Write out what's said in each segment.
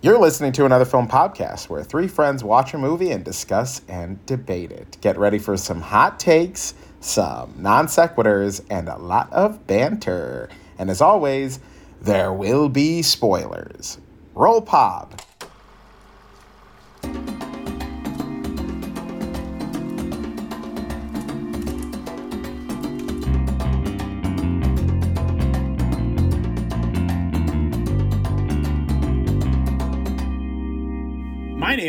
You're listening to another film podcast where three friends watch a movie and discuss and debate it. Get ready for some hot takes, some non sequiturs, and a lot of banter. And as always, there will be spoilers. Roll pop.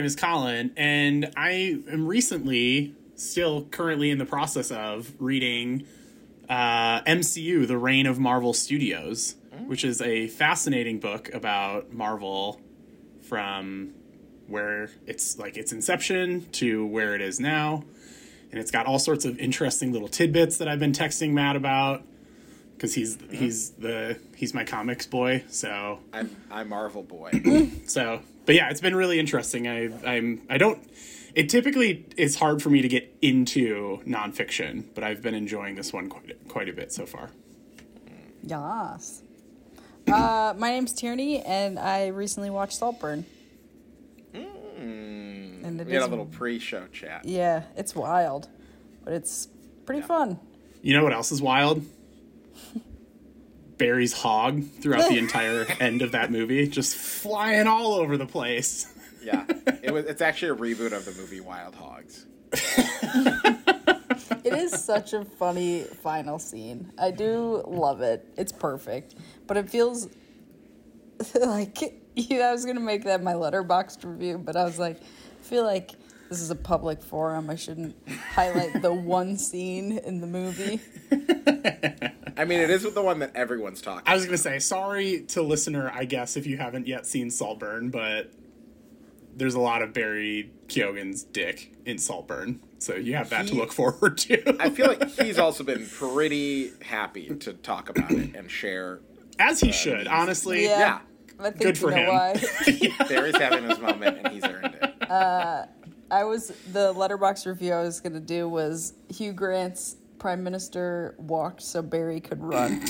Is Colin, and I am recently, still currently in the process of reading uh, MCU: The Reign of Marvel Studios, which is a fascinating book about Marvel from where it's like its inception to where it is now, and it's got all sorts of interesting little tidbits that I've been texting Matt about because he's he's the he's my comics boy, so I'm I'm Marvel boy. so, but yeah, it's been really interesting. I I'm I don't. It typically is hard for me to get into nonfiction, but I've been enjoying this one quite quite a bit so far. Yes. Uh, my name's Tierney, and I recently watched Saltburn. And it we had a little pre-show chat. yeah, it's wild, but it's pretty fun. You know what else is wild? Barry's hog throughout the entire end of that movie, just flying all over the place. Yeah, it was. It's actually a reboot of the movie Wild Hogs. It is such a funny final scene. I do love it. It's perfect, but it feels like yeah, I was gonna make that my Letterboxd review, but I was like, I feel like this is a public forum. I shouldn't highlight the one scene in the movie. I mean, it is the one that everyone's talking. I was gonna say sorry to listener, I guess, if you haven't yet seen Saltburn, but there's a lot of Barry Keoghan's dick in Saltburn, so you have that to look forward to. I feel like he's also been pretty happy to talk about it and share. As he uh, should, honestly. Yeah, Yeah, I think Good for him. why. Barry's having his moment, and he's earned it. Uh, I was the letterbox review I was gonna do was Hugh Grant's Prime Minister walked so Barry could run,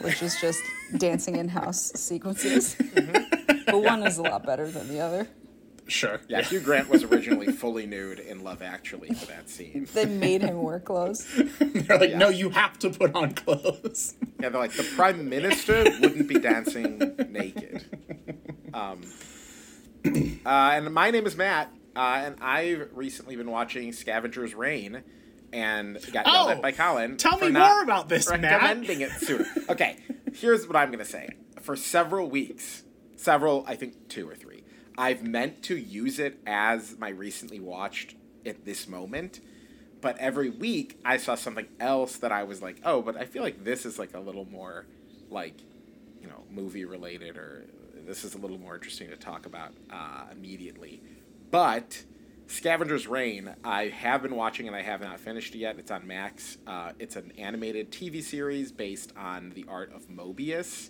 which is just dancing in house sequences. But one is a lot better than the other. Sure. Yeah, Hugh Grant was originally fully nude in Love Actually for that scene. They made him wear clothes. They're like, Yeah. no, you have to put on clothes. Yeah, they're like the prime minister wouldn't be dancing naked. Um, uh, and my name is Matt, uh, and I've recently been watching Scavenger's Reign, and got yelled Oh, at by Colin. tell me more about this, Matt. recommending it sooner. Okay, here's what I'm gonna say. For several weeks, several, I think two or three, I've meant to use it as my recently watched at this moment but every week I saw something else that I was like, oh, but I feel like this is like a little more like, you know, movie related or this is a little more interesting to talk about uh, immediately. But Scavenger's Reign, I have been watching and I have not finished it yet. It's on Max. Uh, it's an animated TV series based on the art of Moebius.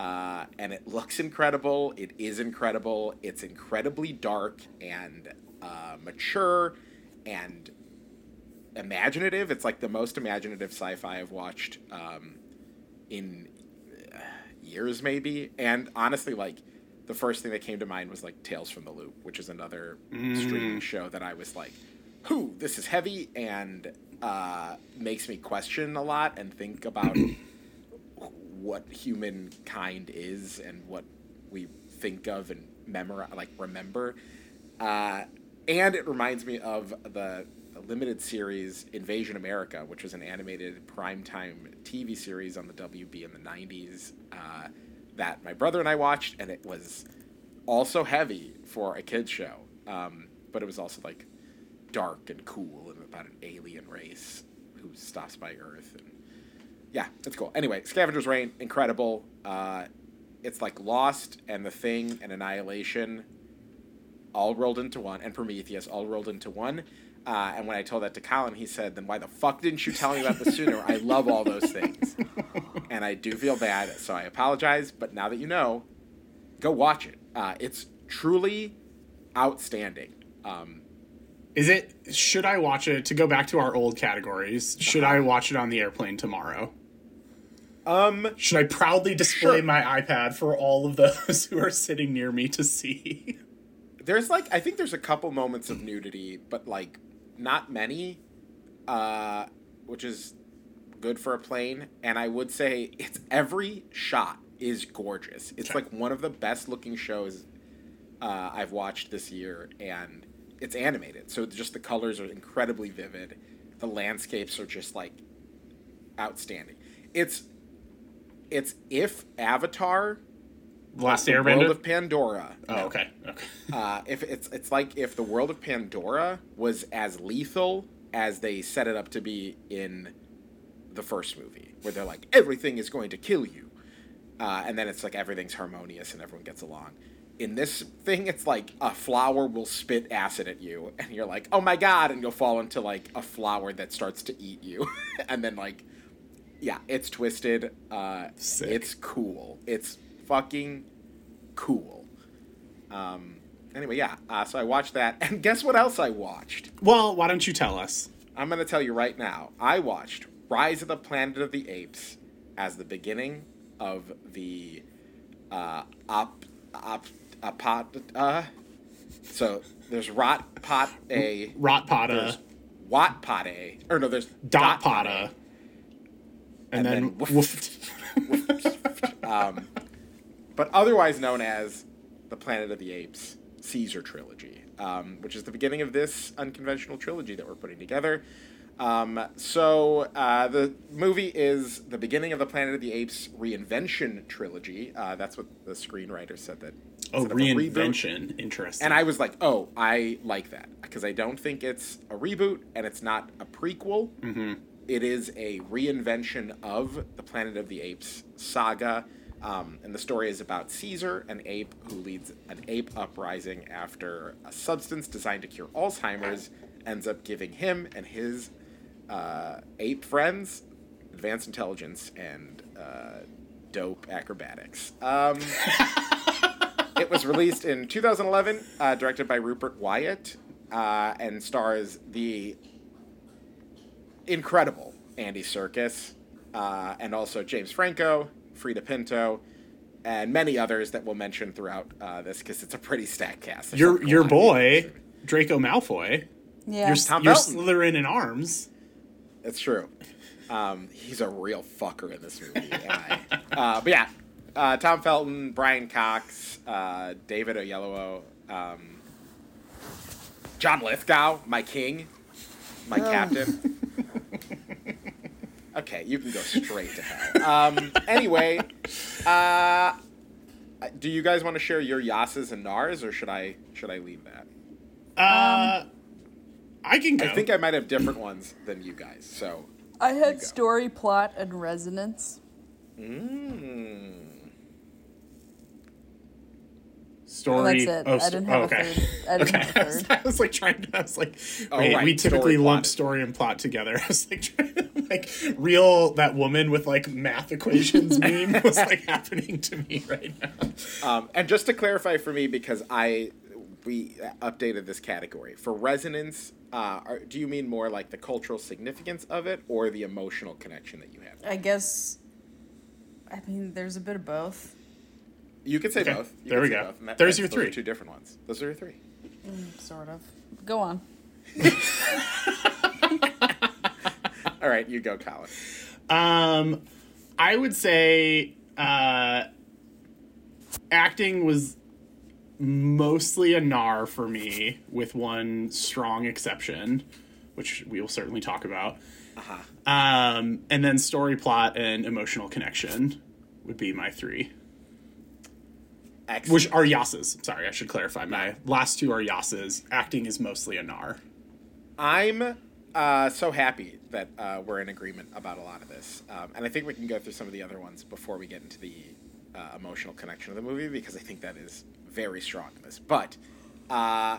Uh, and it looks incredible. It is incredible. It's incredibly dark and uh, mature and imaginative. It's like the most imaginative sci-fi I've watched um, in uh, years, maybe. And honestly, like the first thing that came to mind was like Tales from the Loop, which is another streaming show that I was like, "Who? This is heavy," and uh, makes me question a lot and think about what humankind is and what we think of and memorize, like remember. Uh, and it reminds me of the limited series Invasion America, which was an animated primetime TV series on the WB in the 90s uh, that my brother and I watched, and it was also heavy for a kids show, um, but it was also like dark and cool and about an alien race who stops by Earth and yeah, it's cool. Anyway, Scavenger's Reign, incredible. Uh, it's like Lost and The Thing and Annihilation all rolled into one, and Prometheus all rolled into one. Uh, and when I told that to Colin, he said, "Then why the fuck didn't you tell me about this sooner? I love all those things, and I do feel bad, so I apologize. But now that you know, go watch it. Uh, it's truly outstanding. Um, Is it? Should I watch it to go back to our old categories? Should I watch it on the airplane tomorrow? Um, Should I proudly display Sure. my iPad for all of those who are sitting near me to see? there's like I think there's a couple moments of nudity, but like not many, uh, which is good for a plane. And I would say it's every shot is gorgeous. It's like one of the best looking shows uh, I've watched this year, and it's animated, so just the colors are incredibly vivid. The landscapes are just like outstanding. It's it's if Avatar, Last Airbender. World of Pandora. oh, no, okay. Okay. uh, if it's it's like if the world of Pandora was as lethal as they set it up to be in the first movie, where they're like everything is going to kill you, uh, and then it's like everything's harmonious and everyone gets along. In this thing, it's like a flower will spit acid at you, and you're like, oh my god, and you'll fall into like a flower that starts to eat you, and then like, yeah, it's twisted. Uh, Sick. it's cool. It's fucking cool. Um, anyway, yeah. Uh, so I watched that, and guess what else I watched? Well, why don't you tell us? I'm gonna tell you right now. I watched Rise of the Planet of the Apes as the beginning of the uh, op op apot. Uh, so there's Rot Pot A, Rot there's Wat Pot A, or no, there's Dot Pot Pata, And and, then, then woof. woof. um, but otherwise known as the Planet of the Apes Caesar trilogy, um, which is the beginning of this unconventional trilogy that we're putting together. Um, so uh, the movie is the beginning of the Planet of the Apes reinvention trilogy. Uh, that's what the screenwriter said that. Oh, instead of a reboot- reinvention. Interesting. and I was like, oh, I like that because I don't think it's a reboot and it's not a prequel. Mm-hmm. is a reinvention of the Planet of the Apes saga. Um, and the story is about Caesar, an ape who leads an ape uprising after a substance designed to cure Alzheimer's ends up giving him and his uh, ape friends advanced intelligence and uh, dope acrobatics. Um, it was released in 2011, uh, directed by Rupert Wyatt, uh, and stars the incredible Andy Serkis, uh, and also James Franco, Freida Pinto, and many others that we'll mention throughout uh, this because it's a pretty stacked cast. There's your your boy people. Draco Malfoy. Yeah. You're, Tom you're Slytherin in arms. It's true. Um, he's a real fucker in this movie. I- uh, but yeah, uh, Tom Felton, Brian Cox, uh, David Oyelowo, um, John Lithgow, my king, my captain. Okay, you can go straight to hell. Um, anyway, uh, do you guys want to share your Yasses and Nars, or should I should I leave that? Uh, I can go. I think I might have different ones than you guys. So, I had story, plot, and resonance. mm. story. that's it. Oh, I didn't have oh, a third. I didn't okay. have a third. I was like trying to. I was like, Oh, wait. right. We typically Story, lump is- story and plot together. I was like, trying to, like real that woman with like math equations meme was like happening to me right now. Um, and just to clarify for me, because I we updated this category for resonance. Uh, are, do you mean more like the cultural significance of it, or the emotional connection that you have? I guess. I mean, there's a bit of both. You could say Okay, both. You there we go. both, that- There's your three. two different ones. Those are your three. Sort of. Go on. All right, you go, Colin. Um, I would say uh, acting was mostly a nar for me, with one strong exception, which we will certainly talk about. Uh Um, and then story, plot, and emotional connection would be my three, Excellent. which are Yasses. Sorry, I should clarify. My last two are Yasses. Acting is mostly a nar. I'm uh, so happy that uh, we're in agreement about a lot of this, um, and I think we can go through some of the other ones before we get into the uh, emotional connection of the movie because I think that is very strong in this. But uh,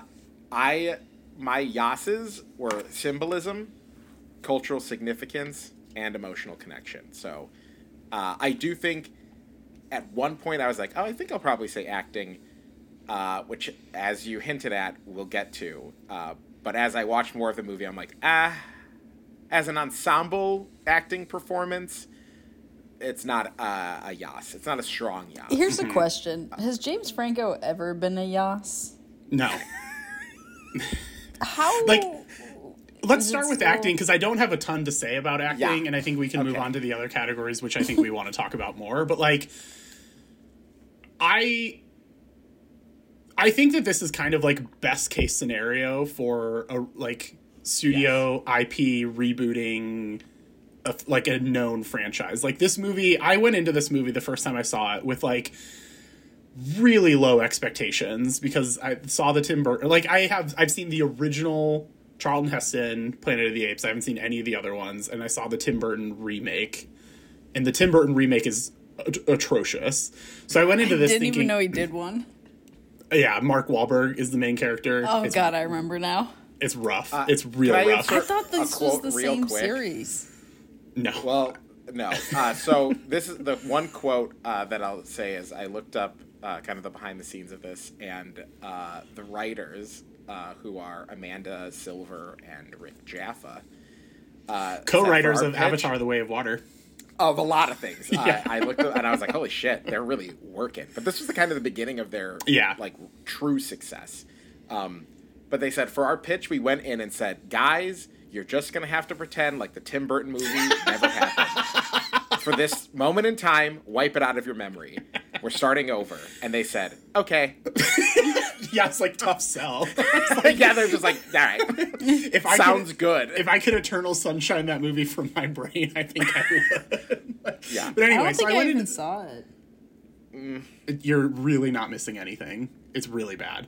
I my yasses were symbolism, cultural significance, and emotional connection. So uh, I do think at one point I was like, oh, I think I'll probably say acting, uh, which, as you hinted at, we'll get to. Uh, but as I watched more of the movie, I'm like, ah, as an ensemble acting performance, it's not uh, a yas. It's not a strong yas. Here's a question: Has James Franco ever been a Yas? No. How? Like, Let's start with still- acting because I don't have a ton to say about acting, Yeah. and I think we can move on to the other categories, which I think we want to talk about more. But like, I, I think that this is kind of like best case scenario for a like studio IP rebooting, a, like a known franchise. Like this movie, I went into this movie the first time I saw it with like really low expectations because I saw the Tim Burton. Like I have, I've seen the original Charlton Heston Planet of the Apes. I haven't seen any of the other ones, and I saw the Tim Burton remake, and the Tim Burton remake is at- atrocious. So I went into this didn't thinking, even know he did one. yeah, Mark Wahlberg is the main character. Oh it's, God, I remember now. it's rough. it's real rough. I thought this was the same quick? series. No, Well, no. Uh, so this is the one quote uh, that I'll say is I looked up uh, kind of the behind the scenes of this, and uh, the writers, uh, who are Amanda Silver and Rick Jaffa, uh, co-writers of pitch- Avatar: The Way of Water. of a lot of things. Yeah. I, I looked at, and I was like, holy shit, they're really working. But this was the kind of the beginning of their Yeah. like true success. Um, but they said for our pitch, we went in and said, guys, you're just gonna have to pretend like the Tim Burton movie never happened. for this moment in time, wipe it out of your memory. We're starting over. And they said, okay. Yeah, it's like tough sell. yeah, they're just like, all right, if I sounds could, good. if I could Eternal Sunshine that movie from my brain, I think I would. Yeah. But I anyway, don't so I I, went even into saw it. Mm. you're really not missing anything. It's really bad.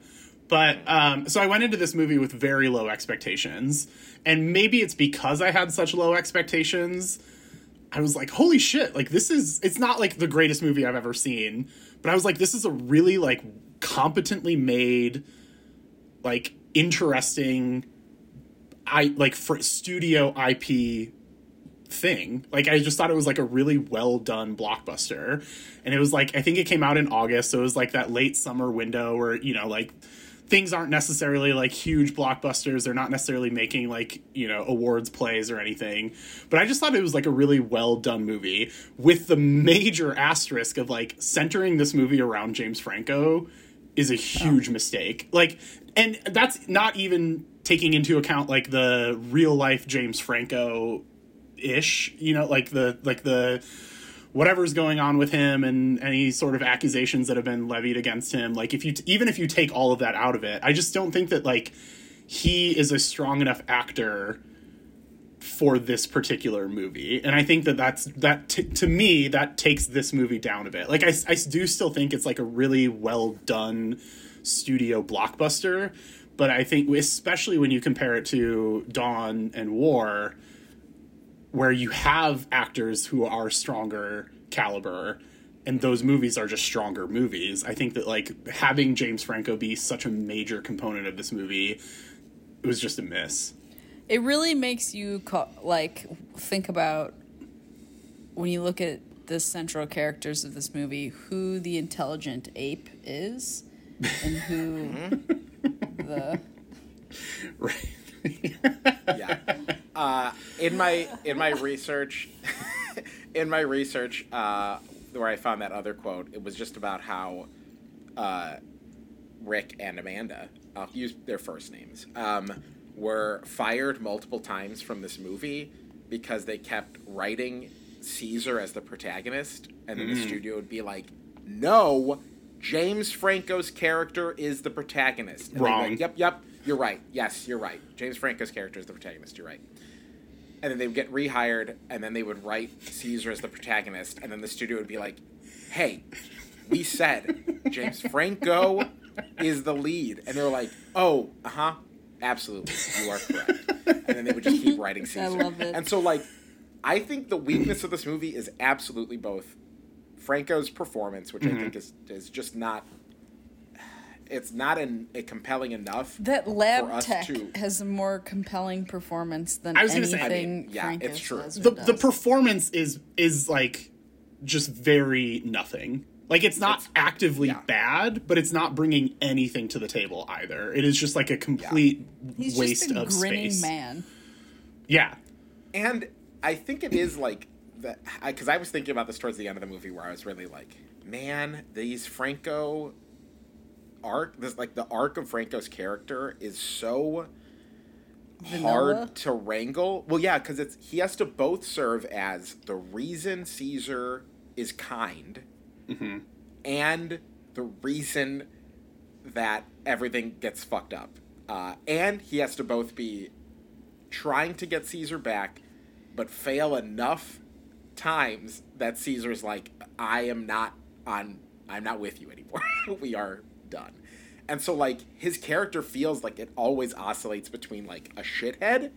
But um, so I went into this movie with very low expectations, and maybe it's because I had such low expectations. I was like, "Holy shit! Like this is it's not like the greatest movie I've ever seen, but I was like, this is a really like competently made, like interesting, I like for studio IP thing. Like I just thought it was like a really well done blockbuster. And it was like I think it came out in August, so it was like that late summer window where, you know, like things aren't necessarily like huge blockbusters. They're not necessarily making like, you know, awards plays or anything. But I just thought it was like a really well done movie with the major asterisk of like centering this movie around James Franco is a huge mistake. Like and that's not even taking into account like the real life James Franco ish, you know, like the like the whatever's going on with him and any sort of accusations that have been levied against him. Like if you even if you take all of that out of it, I just don't think that like he is a strong enough actor for this particular movie and i think that that's that t- to me that takes this movie down a bit like I, I do still think it's like a really well done studio blockbuster but i think especially when you compare it to dawn and war where you have actors who are stronger caliber and those movies are just stronger movies. I think that like having james franco be such a major component of this movie it was just a miss. It really makes you co- like think about when you look at the central characters of this movie, who the intelligent ape is, and who the right. Yeah. Uh, in my in my research, in my research, uh, where I found that other quote, it was just about how uh, Rick and Amanda, I'll use their first names, um, were fired multiple times from this movie because they kept writing Caesar as the protagonist, and then the studio would be like, "No, James Franco's character is the protagonist." And Wrong. Like, yep, yep, you're right. Yes, you're right. James Franco's character is the protagonist. You're right. And then they would get rehired, and then they would write Caesar as the protagonist, and then the studio would be like, "Hey, we said James Franco is the lead," and they're like, "Oh, uh huh, absolutely, you are correct." And then they would just keep writing Caesar. I love it. And so, like, I think the weakness of this movie is absolutely both Franco's performance, which I think is is just not. It's not an, a compelling enough. that for lab us tech to- has a more compelling performance than I was gonna anything say- I mean, yeah, Franco it's true. the does. the performance is is like just very nothing. Like it's not It's- actively yeah. bad, but it's not bringing anything to the table either. It is just like a complete He's waste just a of grinning space. man. Yeah, And I think it is like that because I, was thinking about this towards the end of the movie where I was really like, man, these Franco arc, this like the arc of Franco's character is so Vanilla? hard to wrangle. Well, yeah, because it's he has to both serve as the reason Caesar is kind, and the reason that everything gets fucked up, uh, and he has to both be trying to get Caesar back, but fail enough times that Caesar's like, I am not on, I'm not with you anymore. we are done. And so like his character feels like it always oscillates between like a shithead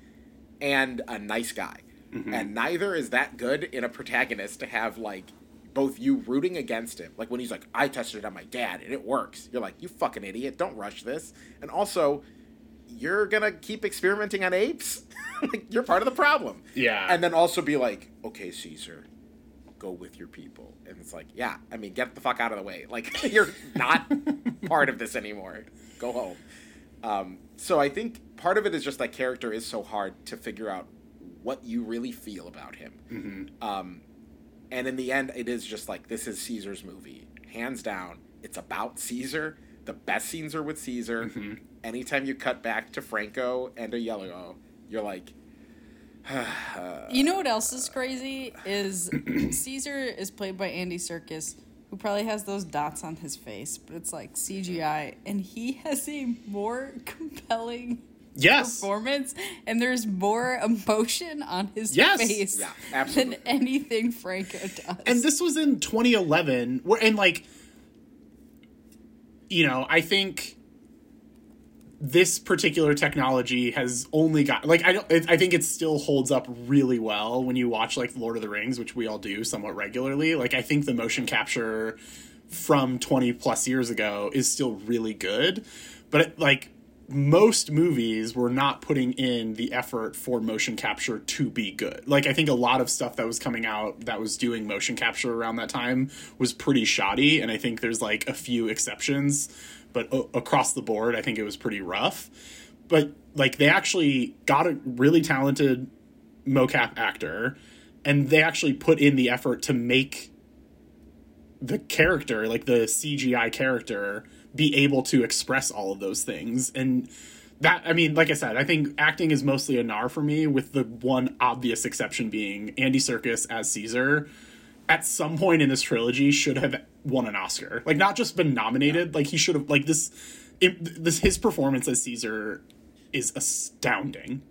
and a nice guy. Mm-hmm. And neither is that good in a protagonist to have like both you rooting against him. Like when he's like, I tested it on my dad and it works. You're like, you fucking idiot, don't rush this. And also, you're gonna keep experimenting on apes? like you're part of the problem. Yeah. And then also be like, okay, Caesar, go with your people. And it's like, yeah, I mean, get the fuck out of the way. Like you're not part of this anymore. Go home. Um, so I think part of it is just that character is so hard to figure out what you really feel about him. Um, and in the end, it is just like this is Caesar's movie, hands down. It's about Caesar. The best scenes are with Caesar. Anytime you cut back to Franco and a yellow, you're like, You know what else is crazy is Caesar is played by Andy Serkis, who probably has those dots on his face, but it's like CGI, and he has a more compelling yes. performance, and there's more emotion on his Yes. face Yeah, than anything Franco does. and this was in 2011 where and like you know i think this particular technology has only got like i don't i think it still holds up really well when you watch like lord of the rings which we all do somewhat regularly. Like i think the motion capture from 20 plus years ago is still really good. But it, like most movies were not putting in the effort for motion capture to be good. Like I think a lot of stuff that was coming out that was doing motion capture around that time was pretty shoddy and I think there's like a few exceptions, but o- across the board I think it was pretty rough. But like they actually got a really talented mocap actor and they actually put in the effort to make the character, like the CGI character, be able to express all of those things. And that, I mean, like I said, I think acting is mostly a nar for me, with the one obvious exception being Andy Serkis as Caesar. At some point in this trilogy, should have won an Oscar. Like, not just been nominated. Like, he should have. Like this, it, this his performance as Caesar is astounding.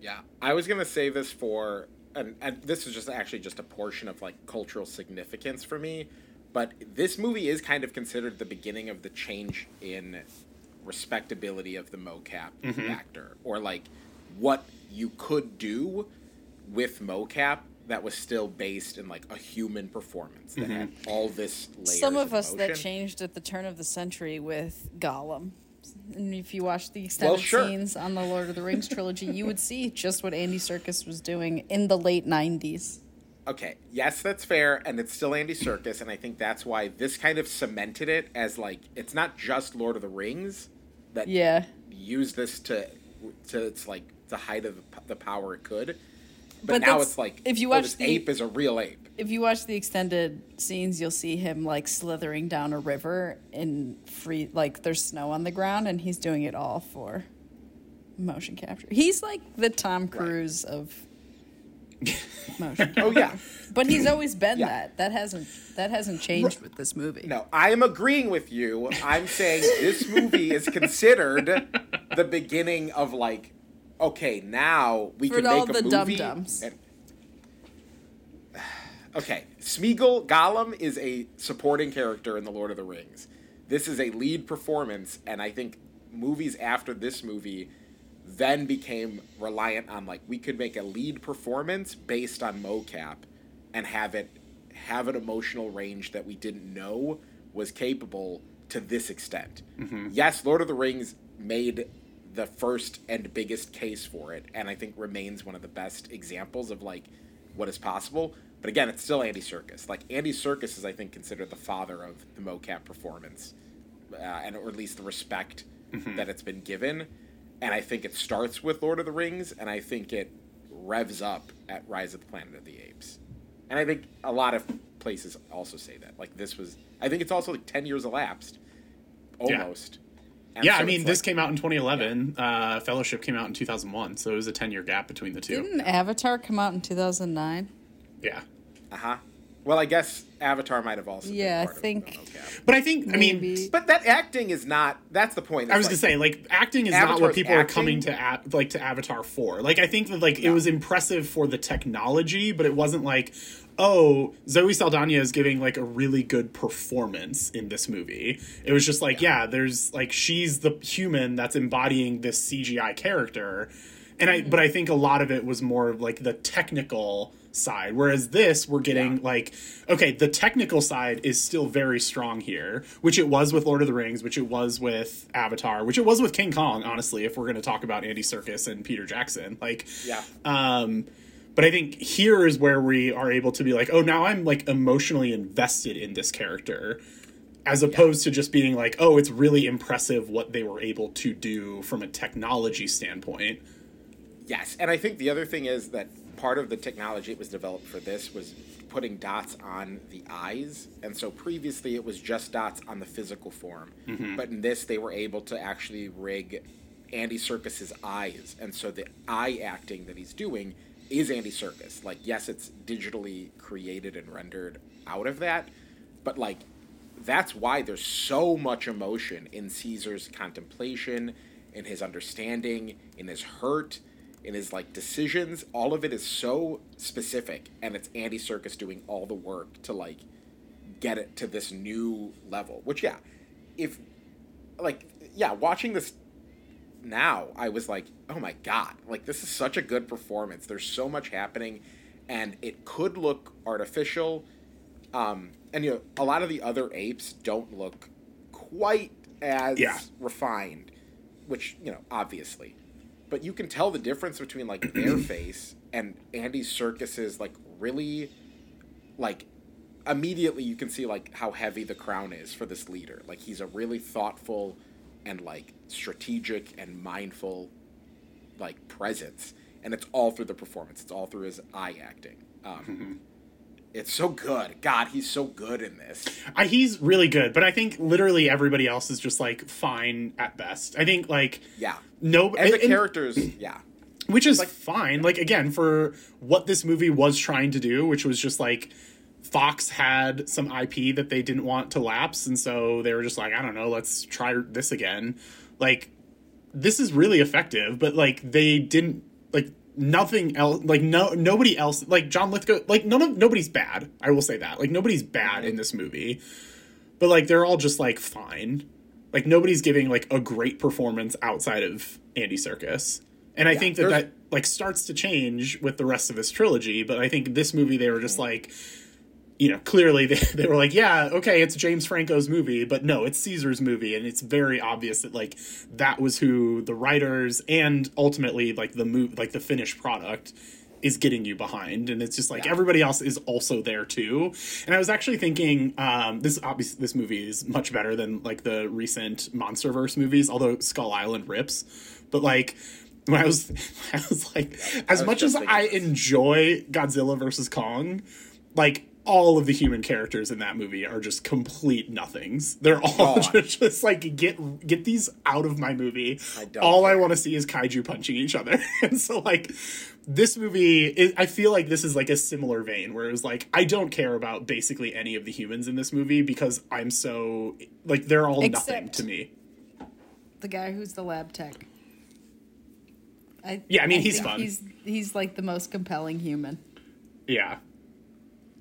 Yeah, I was gonna say this for, and, and this is just actually just a portion of like cultural significance for me, but this movie is kind of considered the beginning of the change in respectability of the mocap mm-hmm. actor, or like what you could do with mocap that was still based in like a human performance that had mm-hmm. all this layers Some of us that changed at the turn of the century with Gollum. And if you watch the extended Well, sure. scenes on the Lord of the Rings trilogy, you would see just what Andy Serkis was doing in the late 90s. Okay, yes, that's fair, and it's still Andy Serkis, and I think that's why this kind of cemented it as like it's not just Lord of the Rings that Yeah. used this to to its like the height of the p- the power it could, but, But now it's like if you oh, watch this the- ape is a real ape. If you watch the extended scenes, you'll see him like slithering down a river in free, like there's snow on the ground, and he's doing it all for motion capture. He's like the Tom Cruise of motion capture. Oh yeah, But he's always been Yeah. that. That hasn't that hasn't changed with this movie. no, I am agreeing with you. I'm saying this movie is considered the beginning of like, okay, now we For can all make a the movie. dum-dums. and- Okay, Smeagol Gollum is a supporting character in The Lord of the Rings. This is a lead performance, and I think movies after this movie then became reliant on like we could make a lead performance based on mocap and have it have an emotional range that we didn't know was capable to this extent. Mm-hmm. Yes, Lord of the Rings made the first and biggest case for it, and I think remains one of the best examples of like what is possible. But again, it's still Andy Serkis. Like Andy Serkis is, I think, considered the father of the mocap performance, uh, and or at least the respect that it's been given. And I think it starts with Lord of the Rings, and I think it revs up at Rise of the Planet of the Apes. And I think a lot of places also say that. Like this was, I think it's also like ten years elapsed, almost. And yeah, so I mean, this like- came out in 2011. Uh, Fellowship came out in 2001, so it was a 10 year gap between the 2 Didn't Avatar come out in 2009? Yeah. Uh huh. Well, I guess Avatar might have also. Yeah, I been part think- Of it, we don't know, Cap. But I think, I mean, But that acting is not. That's the point. I was It's gonna say, like, acting is not what Avatar's people are coming to a- like to Avatar for. Like, I think that like it was impressive for the technology, but it wasn't like, oh, Zoe Saldana is giving like a really good performance in this movie. It was just like, yeah, there's like she's the human that's embodying this CGI character, and I. But I think a lot of it was more of, like the technical side whereas this we're getting Yeah. like okay the technical side is still very strong here which it was with lord of the rings which it was with avatar which it was with king kong honestly if we're going to talk about andy Serkis and peter jackson like Yeah. um but i think here is where we are able to be like oh now i'm like emotionally invested in this character as opposed to just being like oh it's really impressive what they were able to do from a technology standpoint. Yes, and I think the other thing is that part of the technology that was developed for this was putting dots on the eyes, and so previously it was just dots on the physical form, mm-hmm. but in this they were able to actually rig Andy Serkis's eyes, and so the eye acting that he's doing is Andy Serkis. Like, yes, it's digitally created and rendered out of that, but like that's why there's so much emotion in Caesar's contemplation, in his understanding, in his hurt, in his like decisions. All of it is so specific, and it's Andy Serkis doing all the work to like get it to this new level. Which yeah, if like yeah, watching this now, I was like, oh my god, like this is such a good performance. There's so much happening, and it could look artificial. Um, and you know, a lot of the other apes don't look quite as Yeah. refined, which you know, obviously, but you can tell the difference between like their face and Andy Serkis's like really, like immediately you can see like how heavy the crown is for this leader. Like he's a really thoughtful and like strategic and mindful like presence, and it's all through the performance. It's all through his eye acting. Um, It's so good. God, he's so good in this. I, he's really good, but I think literally everybody else is just like fine at best. I think like Yeah. no, And the and- characters, yeah. which is like, fine. Like again, for what this movie was trying to do, which was just like Fox had some IP that they didn't want to lapse, and so they were just like, I don't know, let's try this again. Like this is really effective, but like they didn't like nothing else like no nobody else like John Lithgow like none of nobody's bad. I will say that. Like nobody's bad in this movie. But like they're all just like fine. Like nobody's giving like a great performance outside of Andy Serkis. And I think that that like starts to change with the rest of this trilogy, but I think this movie they were just mm-hmm. like you know, clearly they, they were like, yeah, okay, it's James Franco's movie, but no, it's Caesar's movie, and it's very obvious that like that was who the writers and ultimately like the move like the finished product is getting you behind and it's just like everybody else is also there too. And i was actually thinking um this obviously this movie is much better than like the recent monsterverse movies although skull island rips but like when i was i was like as was much as i enjoy godzilla versus kong like all of the human characters in that movie are just complete nothings. They're all just, just like get get these out of my movie. I don't all I want to see is kaiju punching each other. and so like this movie is, I feel like this is like a similar vein where it was like I don't care about basically any of the humans in this movie because I'm so like they're all nothing to me. The guy who's the lab tech. I, Yeah, I mean, he's fun. He's he's like the most compelling human. Yeah.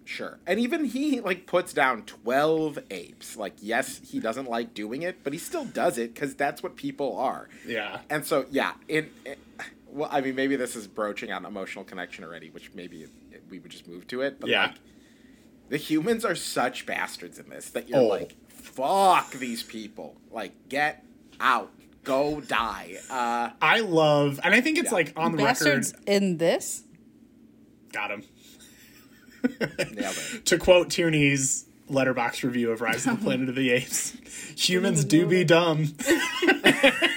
Sure. And even he like puts down 12 apes. Like yes, he doesn't like doing it, but he still does it cuz that's what people are. Yeah. And so yeah, in, in well I mean maybe this is broaching on emotional connection already, which maybe it, it- we would just move to it, but Yeah. like the humans are such bastards in this that you're Oh. like fuck these people. Like get out. Go die. Uh I love and I think it's Yeah. like on the Bastards record in this. got him. Nailed it. to quote Tierney's letterbox review of Rise of the Planet of the Apes, humans do be dumb.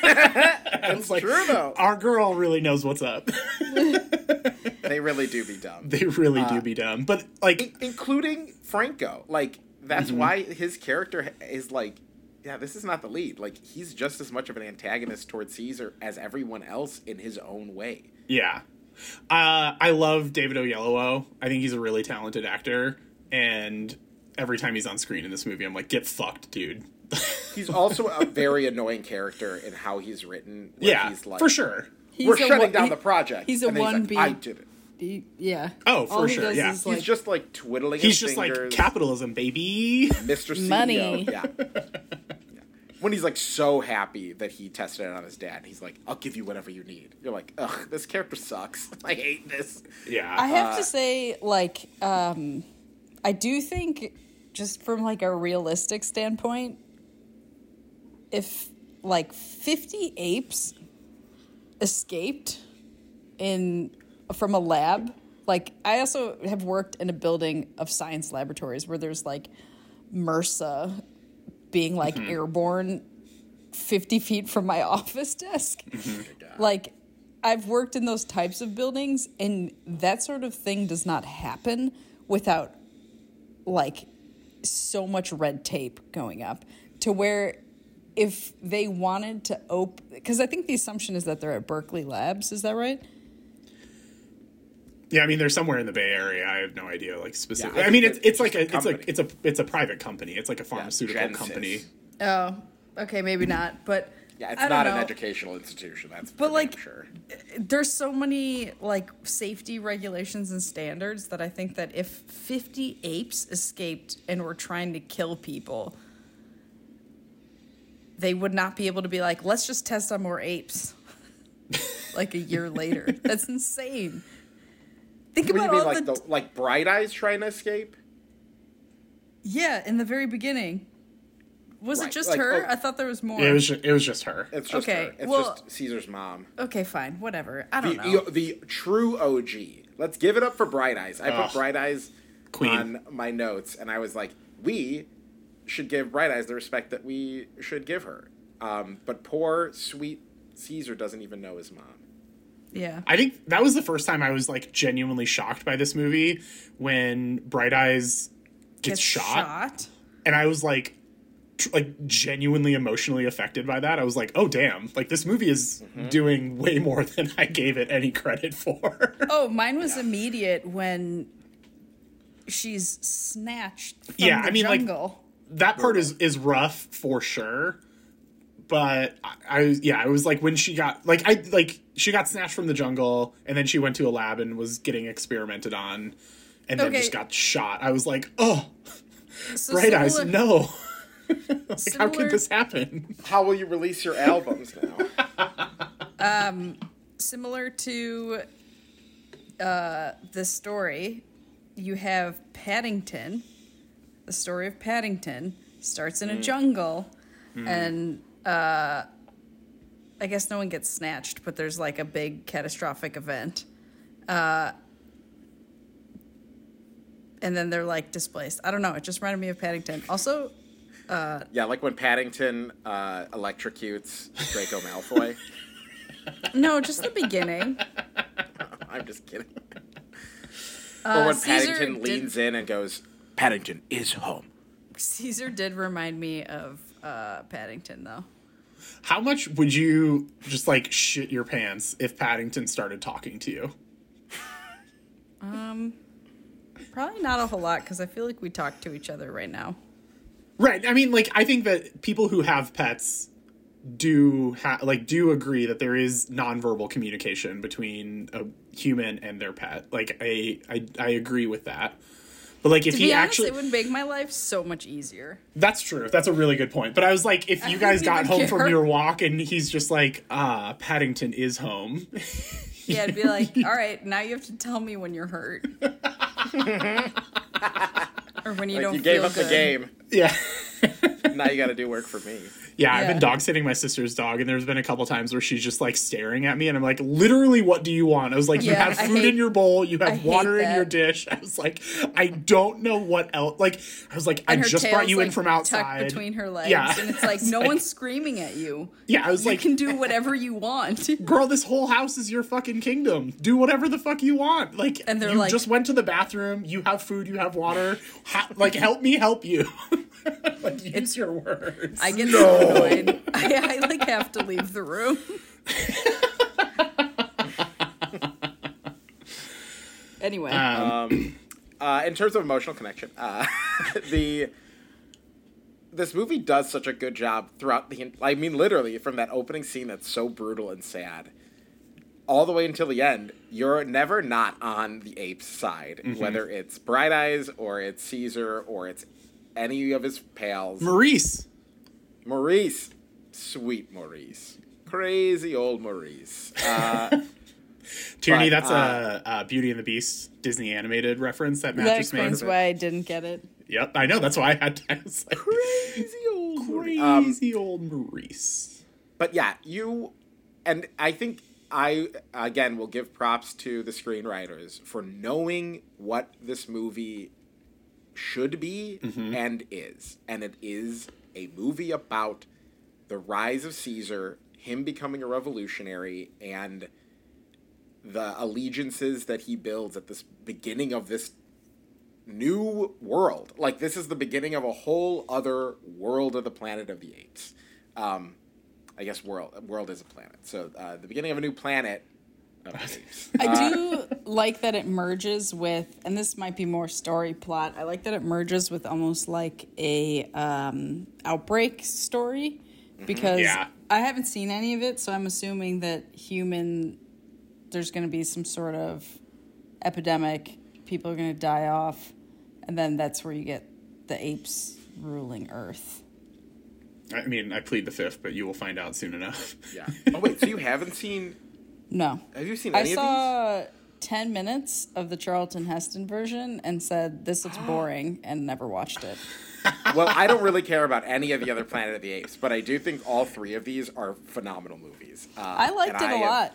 That's like, true though. Our girl really knows what's up. they really do be dumb. they really Uh, do be dumb. But like, including Franco. Like that's Mm-hmm. why his character is like, yeah, this is not the lead. Like he's just as much of an antagonist towards Caesar as everyone else in his own way. yeah, uh, I love David Oyelowo. I think he's a really talented actor, and every time he's on screen in this movie, I'm like, get fucked, dude. He's also a very annoying character in how he's written. yeah, he's like, for sure. He's We're shutting one- down he- the project. He's a And then one like, B. I did it. He- yeah. Oh, for All he sure, does yeah. is, He's like, just like twiddling. He's his just like capitalism, baby. Mr. CEO. Money. Yeah. Yeah. When he's like so happy that he tested it on his dad, he's like, "I'll give you whatever you need." You're like, "Ugh, this character sucks. I hate this." Yeah, I have Uh, to say, like, um, I do think, just from like a realistic standpoint, if like fifty apes escaped in from a lab, like I also have worked in a building of science laboratories where there's like MRSA being like mm-hmm. airborne 50 feet from my office desk. Mm-hmm. like, I've worked in those types of buildings, and that sort of thing does not happen without like so much red tape going up to where if they wanted to open because i think the assumption is that they're at berkeley labs is that right yeah. I mean, they're somewhere in the Bay Area. I have no idea, like specifically. I I, mean, it's it's like a it's it's like it's a it's a private company. It's like a pharmaceutical Genesis. company. oh okay maybe not but Yeah, it's I don't not an educational institution. That's But, like, sure. there's so many like safety regulations and standards that I think that if 50 apes escaped and were trying to kill people, they would not be able to be like, let's just test on more apes. like a year later. That's insane. Think What do you about mean, all like the, the like Bright Eyes trying to escape? yeah in the very beginning. Was Right, it just like, her? oh- I thought there was more. It was ju- it was just her. It's just Okay, her. It's well- just Caesar's mom. okay, fine, whatever. I don't The, know. the, the true OG. Let's give it up for Bright Eyes. I Ugh. put Bright Eyes Queen. on my notes, and I was like, we should give Bright Eyes the respect that we should give her. Um, but poor, sweet Caesar doesn't even know his mom. Yeah. I think that was the first time I was like genuinely shocked by this movie when Bright Eyes gets, Gets shot, and I was like, tr- like genuinely emotionally affected by that. I was like, oh damn, like this movie is Mm-hmm. doing way more than I gave it any credit for. Oh, mine was immediate when she's snatched from Yeah, the I mean, like- that part is is rough for sure. But I, I yeah, I was like when she got like I like she got snatched from the jungle and then she went to a lab and was getting experimented on and then Okay. just got shot. I was like, oh, So bright eyes, no. like, how could this happen? How will you release your albums now? um Similar to uh, the story, you have Paddington. The story of Paddington starts in a jungle, and uh, I guess no one gets snatched, but there's like a big catastrophic event. Uh, and then they're like displaced. I don't know. It just reminded me of Paddington. Also, yeah, like when Paddington uh, electrocutes Draco Malfoy. no, just the beginning. I'm just kidding. or when Uh, Caesar Paddington did- leans in and goes, Paddington is home. Caesar did remind me of uh, Paddington, though. How much would you just like shit your pants if Paddington started talking to you? Um, Probably not a whole lot because I feel like we talk to each other right now. Right. I mean, like, I think that people who have pets do ha- like do agree that there is nonverbal communication between a human and their pet. Like, I I, I agree with that. But like, if To he be honest, actually, it would make my life so much easier. that's true. That's a really good point. But I was like, if you guys got even home from your walk and he's just like, ah, Paddington is home. Yeah, I'd be like, all right, now you have to tell me when you're hurt. or when you Like don't you gave feel up good. the game. yeah. Now you got to do work for me. Yeah, I've been dog sitting my sister's dog, and there's been a couple times where she's just like staring at me, and I'm like, literally, what do you want? I was like, you have food hate- in your bowl, you have hate water in your dish. I was like, I don't know what else. Like, I was like, I And her just brought tail's, you in like, from tucked outside. between her legs, Yeah. and it's like no like- one's screaming at you. Yeah, I was You like, can do whatever you want. girl, this whole house is your fucking kingdom. Do whatever the fuck you want. Like, And they're you like- just went to the bathroom. You have food. You have water. Ha- like, help me help you. like, use your words. I get so annoyed. I, I like have to leave the room. anyway, um, Uh, in terms of emotional connection, uh, the this movie does such a good job throughout the. I mean, literally from that opening scene that's so brutal and sad, all the way until the end. You're never not on the ape's side, whether it's Bright Eyes or it's Caesar or it's any of his pals. Maurice. Maurice, sweet Maurice, crazy old Maurice. Uh, Tierney, But, that's a, a Beauty and the Beast Disney animated reference that Matt that just made. explains why I didn't get it. Yep, I know. That's why I had to. I was like, crazy old Maurice. Um, crazy old Maurice. but yeah, you and I think I again will give props to the screenwriters for knowing what this movie should be and is. And it is a movie about the rise of Caesar, him becoming a revolutionary and the allegiances that he builds at this beginning of this new world. Like this is the beginning of a whole other world of the planet of the apes. Um, I guess world world is a planet. So uh, the beginning of a new planet of the apes. I do like that it merges with, and this might be more story plot. I like that it merges with almost like a um, outbreak story because Yeah. I haven't seen any of it, so I'm assuming that human there's going to be some sort of epidemic. People are going to die off, and then that's where you get the apes ruling Earth. I mean, I plead the fifth, but you will find out soon enough. yeah. Oh wait, so you haven't seen? No, Have you seen I any of saw 10 minutes of the Charlton Heston version and said, This looks boring, and never watched it. Well, I don't really care about any of the other Planet of the Apes, but I do think all three of these are phenomenal movies. Uh, I liked it I a am- lot.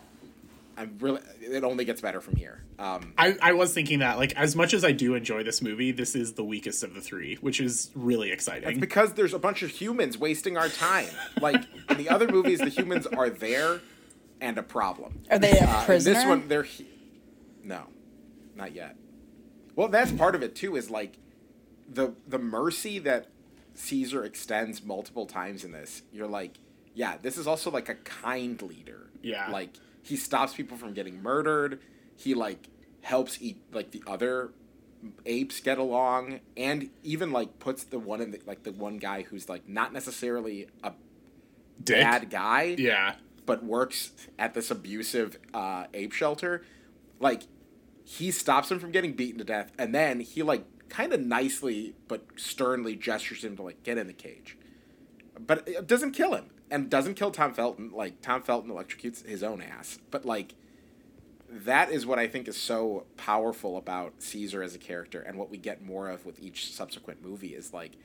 I'm really. It only gets better from here. Um, I, I was thinking that, like, as much as I do enjoy this movie, this is the weakest of the three, which is really exciting. because there's a bunch of humans wasting our time. Like in the other movies, the humans are there and a problem. Are they a Uh, prisoner? this one, they're he- no, not yet. Well, that's part of it too. Is like the the mercy that Caesar extends multiple times in this. You're like, yeah, this is also like a kind leader. Yeah. like he stops people from getting murdered. He like helps eat like the other apes get along, and even like puts the one in the like the one guy who's like not necessarily a Dick. bad guy Yeah. But works at this abusive uh, ape shelter, like he stops him from getting beaten to death, and then he like kind of nicely but sternly gestures him to like get in the cage, but it doesn't kill him and doesn't kill Tom Felton. Like Tom Felton electrocutes his own ass, but like that is what I think is so powerful about Caesar as a character, and what we get more of with each subsequent movie is like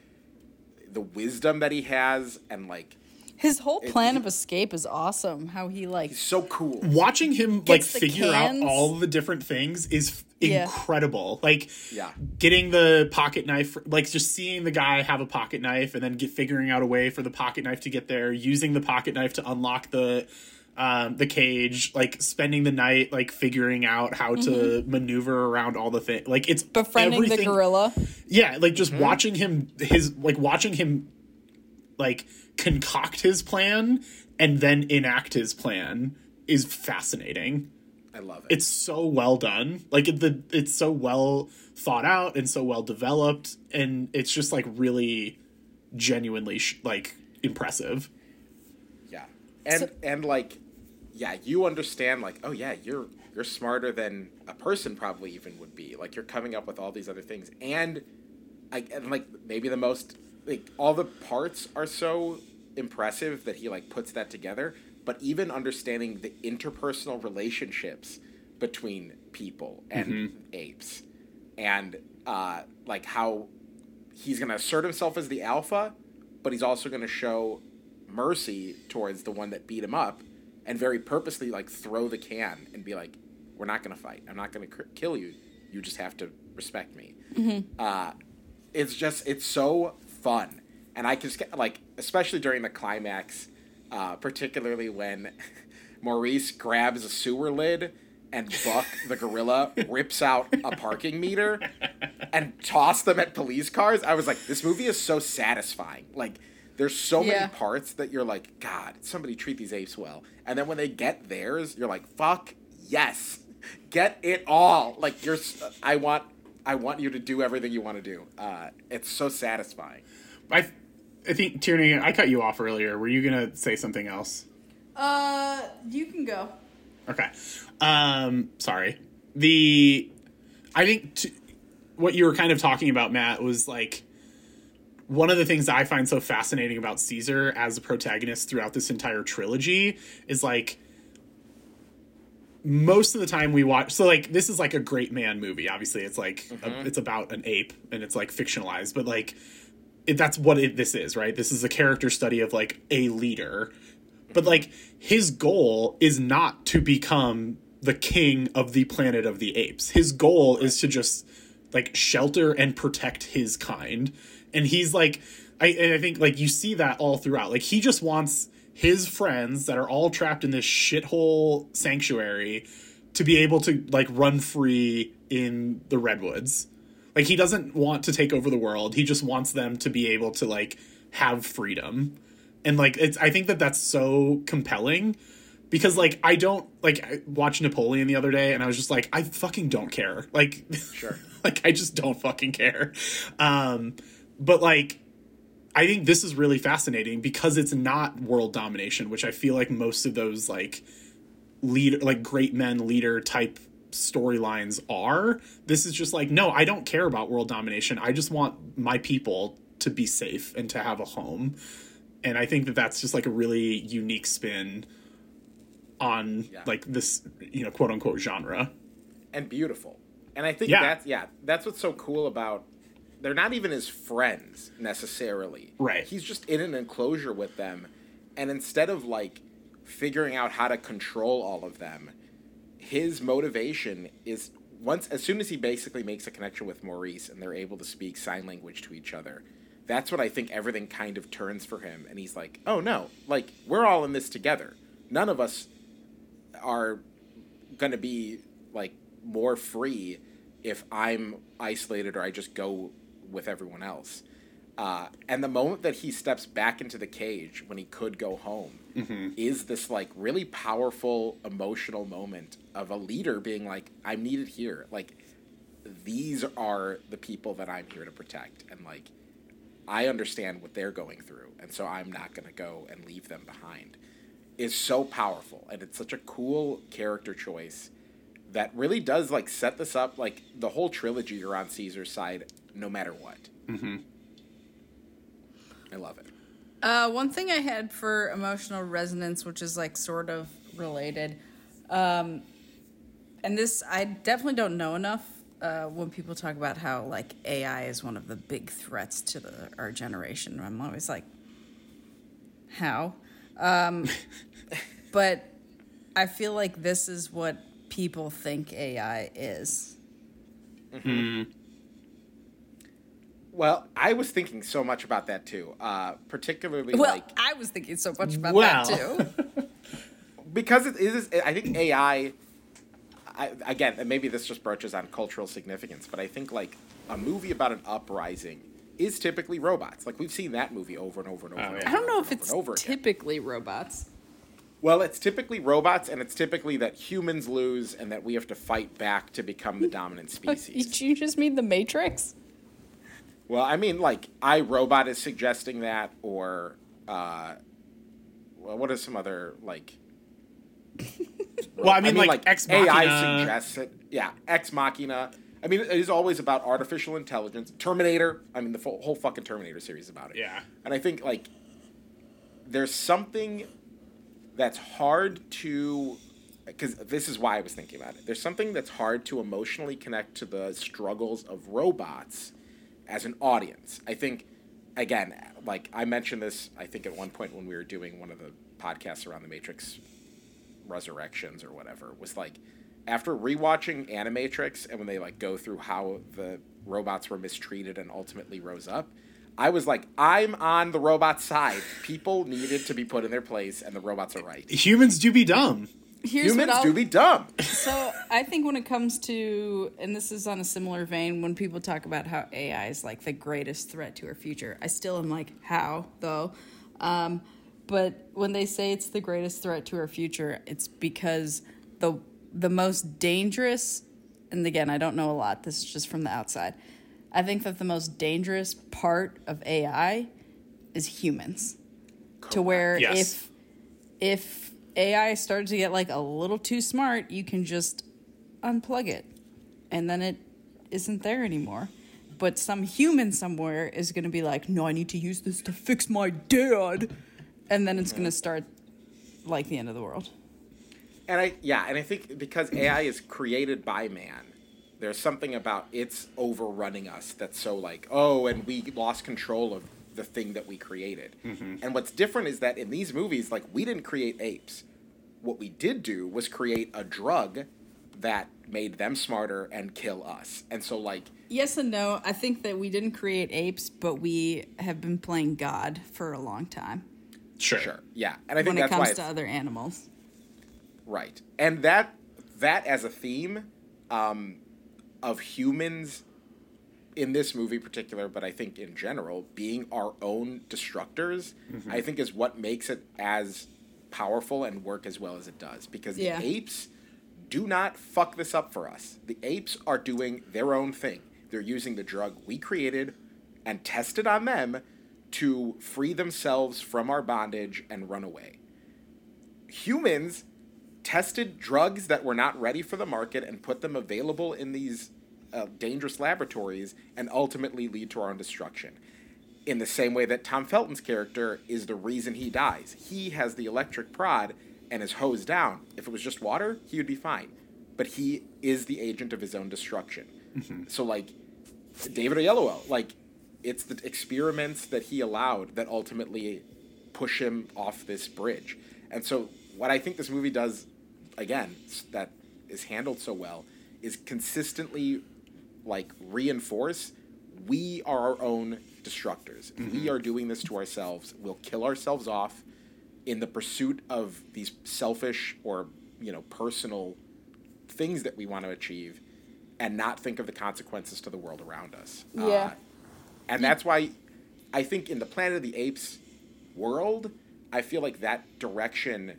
the wisdom that he has, and like His whole plan he- of escape is awesome. How he like he's so cool. Watching him, like, Gets the figure out all the different things is f- Yeah. incredible. Like, Yeah. getting the pocket knife, like, just seeing the guy have a pocket knife and then get, figuring out a way for the pocket knife to get there, using the pocket knife to unlock the. Um, the cage, like spending the night, like figuring out how to maneuver around all the things. Like it's Mm-hmm. befriending the everything- gorilla. Yeah, like just watching him his like watching him like concoct his plan and then enact his plan is fascinating. I love it. It's so well done. Like the it's so well thought out and so well developed and it's just like really genuinely sh- like impressive. Yeah, and and like, yeah, you understand like, oh yeah, you're you're smarter than a person probably even would be. Like you're coming up with all these other things, and I and like maybe the most like all the parts are so impressive that he like puts that together. But even understanding the interpersonal relationships between people and apes, and uh, like how he's gonna assert himself as the alpha, but he's also going to show mercy towards the one that beat him up and very purposely like throw the can and be like we're not going to fight. I'm not going to cr- kill you. You just have to respect me. Uh, it's just it's so fun. And i can like especially during the climax uh, particularly when maurice grabs a sewer lid and buck the gorilla rips out a parking meter and toss them at police cars. I was like this movie is so satisfying. Like there's so Yeah. many parts that you're like god somebody treat these apes well. And then when they get theirs you're like fuck yes. Get it all. Like you're I want i want you to do everything you want to do uh, it's so satisfying I, I think Tierney, I cut you off earlier. Were you gonna say something else? Uh, you can go. Okay. Um, sorry. The I think t- what you were kind of talking about, Matt, was like one of the things that I find so fascinating about Caesar as a protagonist throughout this entire trilogy is like most of the time we watch so like this is like a great man movie. Obviously it's like a, mm-hmm. it's about an ape and it's like fictionalized but like it, that's what it, this is right? This is a character study of like a leader. But mm-hmm. like his goal is not to become the king of the planet of the apes. His goal is to just like shelter and protect his kind. And he's like I, and I think like you see that all throughout. Like he just wants his friends that are all trapped in this shithole sanctuary to be able to like run free in the redwoods. Like he doesn't want to take over the world. He just wants them to be able to like have freedom. And like it's i think that that's so compelling because like i don't like i watched napoleon the other day and i was just like i fucking don't care. Like Sure. like i just don't fucking care. Um but like i think this is really fascinating because it's not world domination which i feel like most of those like leader like great men leader type storylines are this is just like no i don't care about world domination i just want my people to be safe and to have a home and i think that that's just like a really unique spin on Yeah. like this you know quote unquote genre and beautiful. And I think Yeah. that's yeah, that's what's so cool about they're not even his friends necessarily. Right. He's just in an enclosure with them and instead of like figuring out how to control all of them, his motivation is once as soon as he basically makes a connection with Maurice and they're able to speak sign language to each other. That's when I think everything kind of turns for him and he's like, "Oh no, like we're all in this together. None of us are going to be like more free if I'm isolated or I just go with everyone else. Uh, and the moment that he steps back into the cage when he could go home is this like really powerful emotional moment of a leader being like, I'm needed here. Like, these are the people that I'm here to protect. And like, I understand what they're going through. And so I'm not going to go and leave them behind is so powerful and it's such a cool character choice that really does like set this up like the whole trilogy you're on caesar's side no matter what mm-hmm. i love it Uh, one thing I had for emotional resonance, which is like sort of related, um, and this I definitely don't know enough. Uh, when people talk about how like AI is one of the big threats to the, our generation, I'm always like, how? Um, but I feel like this is what people think AI is. Well i was thinking so much about that too uh, particularly Well, like I was thinking so much about Well. that too. because it is i think ai I, again and maybe this just broaches on cultural significance but i think like a movie about an uprising is typically robots like we've seen that movie over and over and over, Oh, and yeah. I don't know if it's over again. typically robots. Well, it's typically robots, and it's typically that humans lose, and that we have to fight back to become the dominant species. Did you just mean the Matrix? Well, I mean, like I, Robot is suggesting that, or uh, well, what are some other like? well i mean, like, ex AI suggests it. Yeah, Ex Machina. I mean, it is always about artificial intelligence. Terminator. I mean, the full, whole fucking Terminator series is about it. Yeah. And I think like there's something that's hard to because this is why I was thinking about it. There's something that's hard to emotionally connect to the struggles of robots as an audience. I think again, like I mentioned this, I think at one point when we were doing one of the podcasts around the Matrix Resurrections or whatever, was like after rewatching Animatrix and when they like go through how the robots were mistreated and ultimately rose up, I was like, I'm on the robot side. People needed to be put in their place, and the robots are right. Humans do be dumb. Here's Humans what do be dumb. So I think when it comes to, and this is on a similar vein, when people talk about how AI is like the greatest threat to our future, I still am like, how though? Um, but when they say it's the greatest threat to our future, it's because the the most dangerous, and again, I don't know a lot. This is just from the outside. I think that the most dangerous part of AI is humans. To where Yes. if if AI started to get like a little too smart, you can just unplug it and then it isn't there anymore. But some human somewhere is going to be like, no, I need to use this to fix my dad. And then it's going to start like the end of the world. And I yeah, and I think because AI is created by man, there's something about it's overrunning us that's so like, oh, and we lost control of the thing that we created. And what's different is that in these movies, like we didn't create apes. What we did do was create a drug that made them smarter and kill us. And so like Yes and no. I think that we didn't create apes, but we have been playing God for a long time Sure. sure. Yeah. And I think when it that's why it comes it's, to other animals. Right. And that that as a theme um, of humans in this movie particular, but I think in general, being our own destructors, mm-hmm. I think is what makes it as powerful and work as well as it does. Because Yeah. the apes do not fuck this up for us. The apes are doing their own thing. They're using the drug we created and tested on them to free themselves from our bondage and run away humans tested drugs that were not ready for the market and put them available in these uh, dangerous laboratories and ultimately lead to our own destruction. In the same way that Tom Felton's character is the reason he dies. He has the electric prod and is hosed down. If it was just water, he would be fine. But he is the agent of his own destruction. So, like, David Oyelowo, like, it's the experiments that he allowed that ultimately push him off this bridge. And so, what I think this movie does, again, that is handled so well, is consistently like reinforce we are our own destructors. If we are doing this to ourselves, we'll kill ourselves off in the pursuit of these selfish or you know personal things that we want to achieve and not think of the consequences to the world around us. Uh, Yeah. and that's why I think in the Planet of the Apes world, I feel like that direction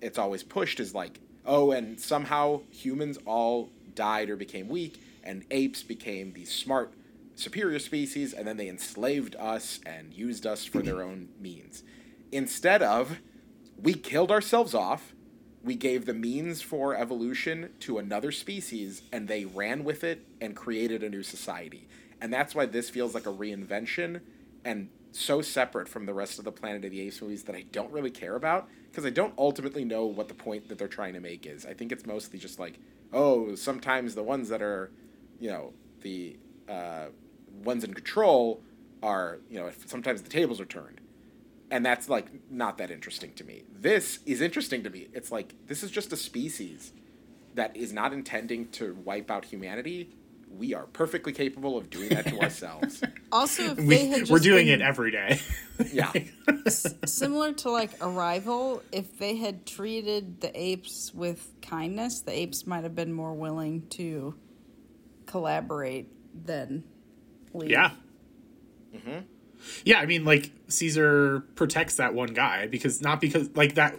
it's always pushed is like, oh, and somehow humans all died or became weak, and apes became these smart, superior species, and then they enslaved us and used us for their own means. Instead of, we killed ourselves off, we gave the means for evolution to another species, and they ran with it and created a new society. And that's why this feels like a reinvention and so separate from the rest of the Planet of the Apes movies that I don't really care about because I don't ultimately know what the point that they're trying to make is. I think it's mostly just like, oh, sometimes the ones that are, you know, the uh, ones in control are, you know, sometimes the tables are turned. And that's like not that interesting to me. This is interesting to me. It's like this is just a species that is not intending to wipe out humanity. We are perfectly capable of doing that to ourselves. Also, if they We, had just we're doing been it every day. Yeah. similar to like Arrival, if they had treated the apes with kindness, the apes might have been more willing to collaborate than leave. Yeah. Yeah, I mean, like Caesar protects that one guy because not because like that,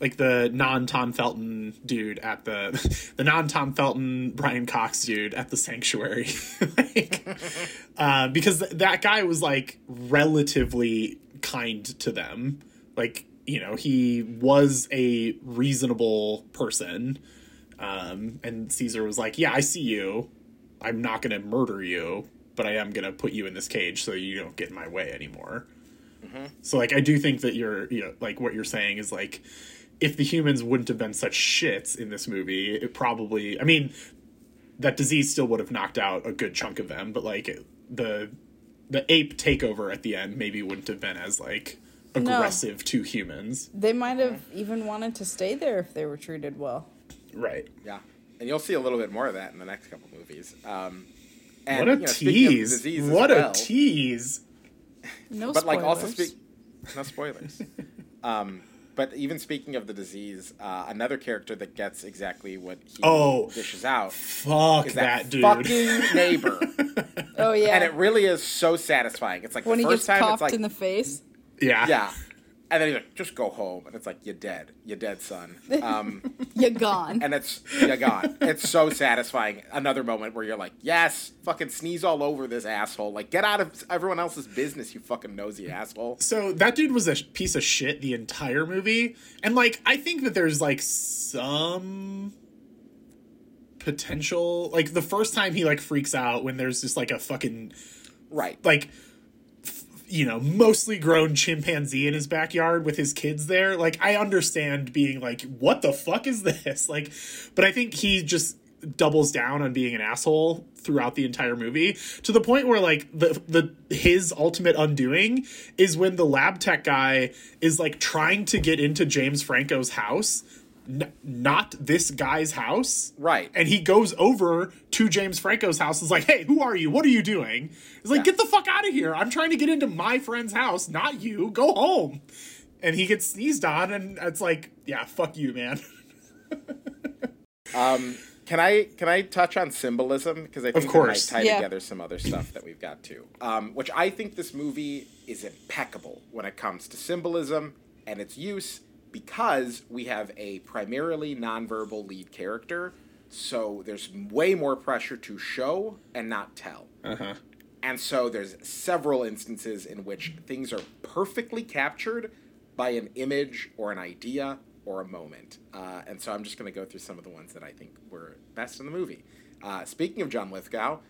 like the non Tom Felton dude at the the non Tom Felton Brian Cox dude at the sanctuary, like, uh, because th- that guy was like relatively kind to them, like you know he was a reasonable person, um, and Caesar was like, yeah, I see you, I'm not gonna murder you, but I am gonna put you in this cage so you don't get in my way anymore. Mm-hmm. So like I do think that you're you know like what you're saying is like if the humans wouldn't have been such shits in this movie, it probably I mean that disease still would have knocked out a good chunk of them, but like the the ape takeover at the end maybe wouldn't have been as like aggressive to humans. They might have even wanted to stay there if they were treated well. Right. Yeah, and you'll see a little bit more of that in the next couple movies. Um, and, What a you know, speaking of tease. disease What well- a tease. No but like also spoilers. speak no spoilers um but even speaking of the disease uh, another character that gets exactly what he Oh. dishes out Fuck is that, that, dude. fucking neighbor Oh yeah. and it really is so satisfying it's like when the he first gets time coughed it's like in the face. yeah. yeah and then he's like just go home. And it's like you're dead. You're dead son. Um You're gone. and it's you're gone. It's so satisfying. Another moment where you're like yes fucking sneeze all over this asshole. Like get out of everyone else's business you fucking nosy asshole. So that dude was a piece of shit the entire movie, and like I think that there's like some potential. Like the first time he like freaks out when there's just like a fucking right. like f- you know mostly grown chimpanzee in his backyard with his kids there. Like I understand being like what the fuck is this like, but I think he just doubles down on being an asshole throughout the entire movie to the point where like the the his ultimate undoing is when the lab tech guy is like trying to get into James Franco's house n- not this guy's house Right. and he goes over to James Franco's house and is like hey who are you what are you doing he's like Yeah. get the fuck out of here I'm trying to get into my friend's house not you go home and he gets sneezed on and it's like yeah fuck you man Um, can I can I touch on symbolism because I think course. it might tie Yeah. together some other stuff that we've got too. Um, which I think this movie is impeccable when it comes to symbolism and its use because we have a primarily nonverbal lead character, so there's way more pressure to show and not tell. uh-huh And so there's several instances in which things are perfectly captured by an image or an idea or a moment. Uh, and so I'm just going to go through some of the ones that I think were best in the movie. Uh, speaking of John Lithgow,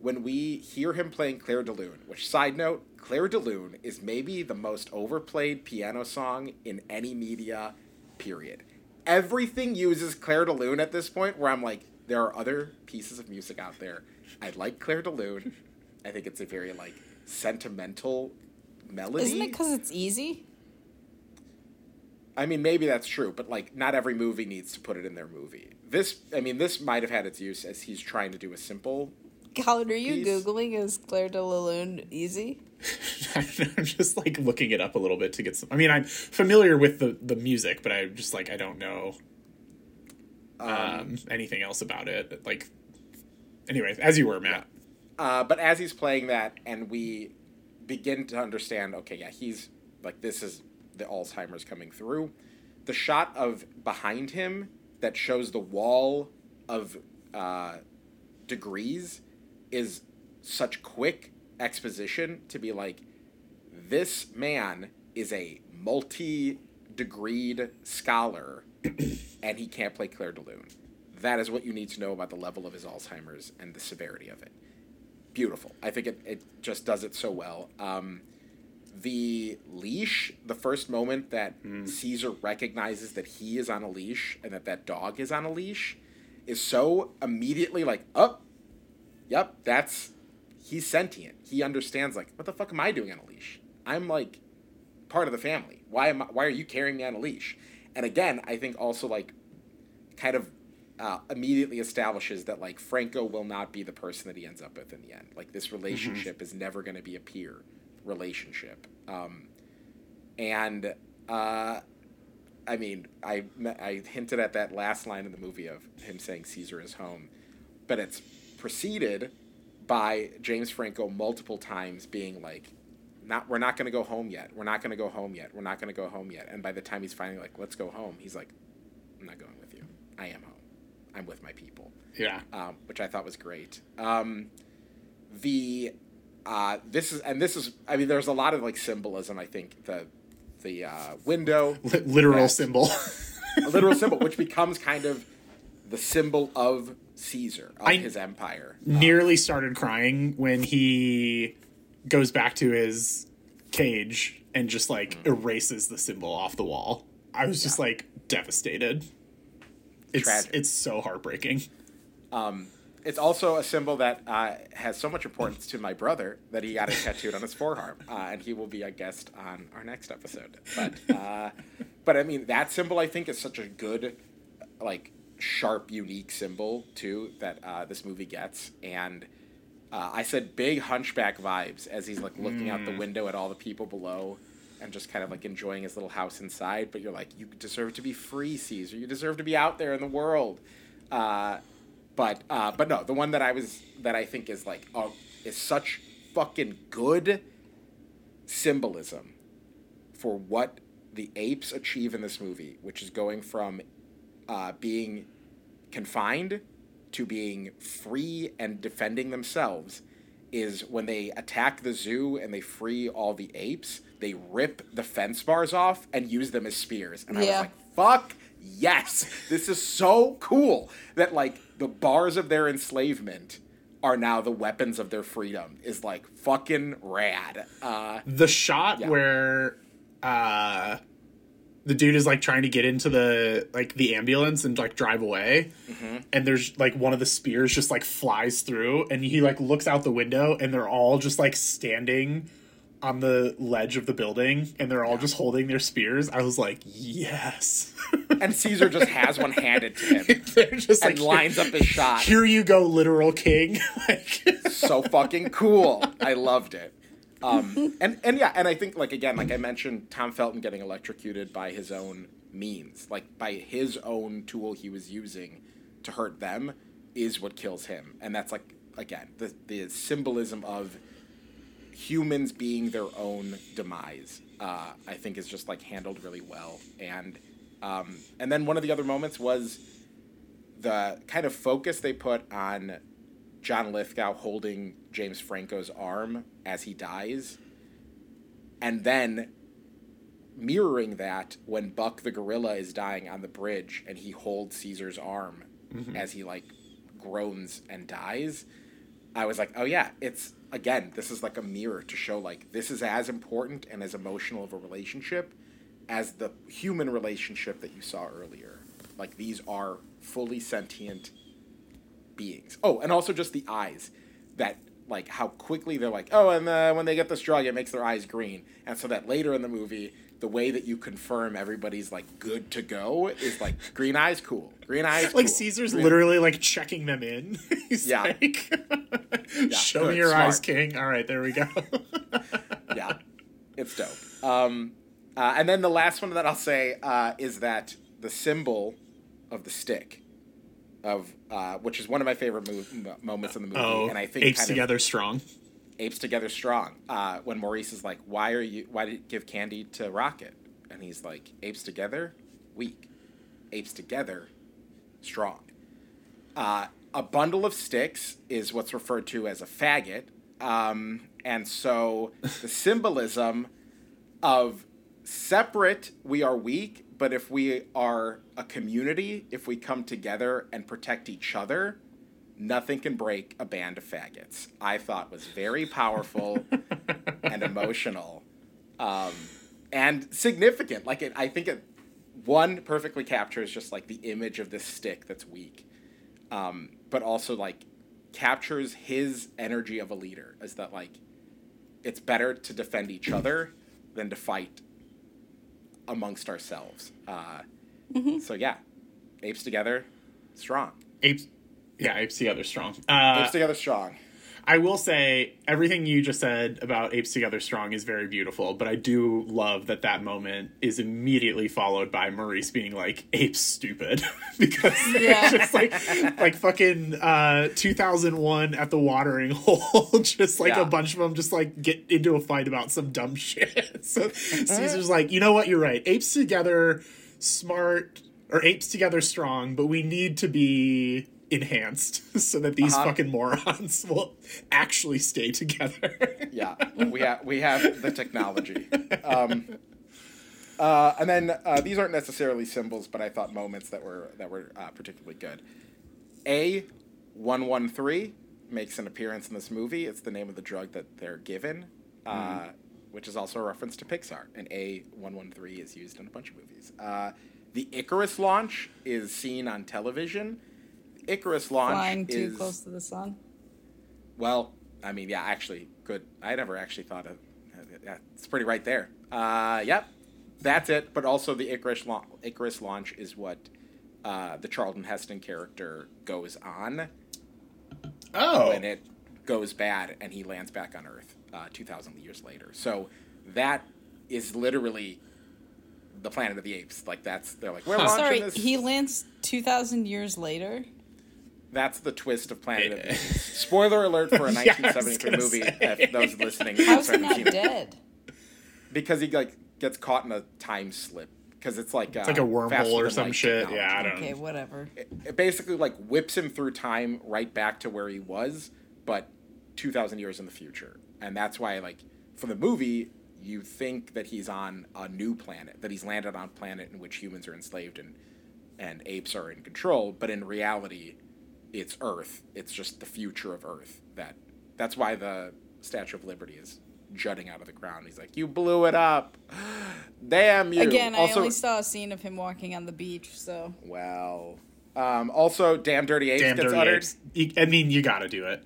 when we hear him playing Clair de Lune, which, side note, Clair de Lune is maybe the most overplayed piano song in any media, period. Everything uses Clair de Lune at this point, where I'm like, there are other pieces of music out there. I like Clair de Lune. I think it's a very like sentimental melody. Isn't it because it's easy? I mean, maybe that's true, but like, not every movie needs to put it in their movie. This, I mean, this might have had its use as he's trying to do a simple. Colin, are you Piece. googling is Clair de la Lune easy? I'm just like looking it up a little bit to get some. I mean, I'm familiar with the the music, but I'm just like I don't know um, anything else about it. Like, anyway, as you were, Matt. Uh, but as he's playing that, and we begin to understand, okay, yeah, he's like, this is the Alzheimer's coming through. The shot of behind him that shows the wall of uh, degrees is such quick exposition to be like, this man is a multi degreed scholar and he can't play Clair de Lune. That is what you need to know about the level of his Alzheimer's and the severity of it. Beautiful. I think it, it just does it so well. Um, the leash, the first moment that Caesar recognizes that he is on a leash and that that dog is on a leash, is so immediately like, oh, yep, that's he's sentient. He understands like, what the fuck am I doing on a leash? I'm like part of the family. Why am I, why are you carrying me on a leash? And again, I think also like kind of uh, immediately establishes that like Franco will not be the person that he ends up with in the end. Like this relationship is never going to be a peer relationship. Um, and uh, I mean, I I hinted at that last line in the movie of him saying Caesar is home, but it's preceded by James Franco multiple times being like, "Not, we're not going to go home yet. We're not going to go home yet. We're not going to go home yet." And by the time he's finally like, "Let's go home," he's like, "I'm not going with you. I am home. I'm with my people." Yeah. um, which I thought was great. Um, the uh, this is and this is I mean there's a lot of like symbolism I think the the uh, window Li- literal that- symbol. a literal symbol which becomes kind of the symbol of Caesar of I- his empire. Nearly started crying when he goes back to his cage and just like Mm. erases the symbol off the wall. I was just like devastated. It's Tragic. it's so heartbreaking. and it's also a symbol that uh, has so much importance to my brother that he got it tattooed on his forearm, uh, and he will be a guest on our next episode. But uh, but I mean that symbol I think is such a good, like sharp, unique symbol too that uh, this movie gets, and uh, I said big hunchback vibes as he's like looking out the window at all the people below. And just kind of like enjoying his little house inside, but you're like, you deserve to be free, Caesar. You deserve to be out there in the world. Uh, but uh, but no, the one that I was that I think is like uh, is such fucking good symbolism for what the apes achieve in this movie, which is going from uh, being confined to being free and defending themselves, is when they attack the zoo and they free all the apes, they rip the fence bars off and use them as spears. And I was like, fuck yes, this is so cool that like the bars of their enslavement are now the weapons of their freedom is like fucking rad. Uh, the shot Yeah. where uh the dude is like trying to get into the like the ambulance and like drive away Mm-hmm. and there's like one of the spears just like flies through and he like looks out the window and they're all just like standing on the ledge of the building and they're all just holding their spears i was like yes and Caesar just has one handed to him they're just and like lines up his shot. here you go literal king like so fucking cool. I loved it. Um, and and yeah, and I think like again, like I mentioned, Tom Felton getting electrocuted by his own means, like by his own tool he was using to hurt them, is what kills him, and that's like again the the symbolism of humans being their own demise. Uh, I think is just like handled really well, and um, and then one of the other moments was the kind of focus they put on John Lithgow holding James Franco's arm as he dies, and then mirroring that when Buck the gorilla is dying on the bridge and he holds Caesar's arm mm-hmm. as he like groans and dies. I was like, oh yeah, it's again, this is like a mirror to show like this is as important and as emotional of a relationship as the human relationship that you saw earlier. Like these are fully sentient beings. Oh, and also just the eyes that like how quickly they're like, oh, and uh, when they get this drug, it makes their eyes green, and so that later in the movie, the way that you confirm everybody's like good to go is like green eyes, cool, green eyes, like cool. caesar's Green- literally like checking them in he's Yeah. like show good, me your smart. eyes king all right there we go yeah, it's dope. Um, uh, and then the last one that I'll say uh, is that the symbol of the stick, of uh, which is one of my favorite mov- mo- moments in the movie, Oh, and I think apes kind of together strong. apes together strong. Uh, when Maurice is like, "Why are you? Why did you give candy to Rocket?" and he's like, "Apes together, weak. Apes together, strong." Uh, a bundle of sticks is what's referred to as a faggot, um, and so the symbolism of separate we are weak, but if we are a community, if we come together and protect each other, nothing can break a band of faggots. I thought was very powerful and emotional, um, and significant. Like it, I think it one perfectly captures just like the image of this stick that's weak, um, but also like captures his energy of a leader. Is that like it's better to defend each other than to fight amongst ourselves. Uh, So yeah, apes together, strong. Apes, yeah, apes together strong. Uh, apes together, strong. I will say everything you just said about apes together strong is very beautiful, but I do love that that moment is immediately followed by Maurice being like apes stupid because Yeah. it's just like like fucking uh 2001 at the watering hole just like Yeah. a bunch of them just like get into a fight about some dumb shit. so Caesar's like, "You know what? You're right. Apes together smart or apes together strong, but we need to be enhanced so that these Uh-huh. fucking morons will actually stay together. Yeah, we have we have the technology. Um, uh, and then uh, these aren't necessarily symbols, but I thought moments that were that were uh, particularly good. A one one three makes an appearance in this movie. It's the name of the drug that they're given, uh, which is also a reference to Pixar. And A one one three is used in a bunch of movies. Uh, the Icarus launch is seen on television Icarus launch Flying too is close to the sun. well. I mean, yeah, actually, good. I never actually thought of. Yeah, it's pretty right there. Uh, yep, that's it. But also, the Icarus la- Icarus launch is what uh, the Charlton Heston character goes on Oh, when it goes bad and he lands back on Earth uh, 2,000 years later. So that is literally the Planet of the Apes. Like that's they're like we're Huh. launching Sorry, this. he lands two thousand years later. That's the twist of Planet of the Apes. Spoiler alert for a Yeah, I was 1973 gonna movie. say. If those listening How's he haven't not it. dead? because he like gets caught in a time slip because it's like it's like a uh, wormhole or some shit. Yeah, I don't. Okay, whatever. it basically like whips him through time right back to where he was, but two thousand years in the future, and that's why like for the movie you think that he's on a new planet, that he's landed on a planet in which humans are enslaved and and apes are in control, but in reality, it's Earth. It's just the future of Earth. That that's why the Statue of Liberty is jutting out of the ground. He's like, "You blew it up, damn you!" Again, I only saw a scene of him walking on the beach, so well, um, also, damn dirty apes Damn gets dirty uttered. apes. You, I mean, you got to do it.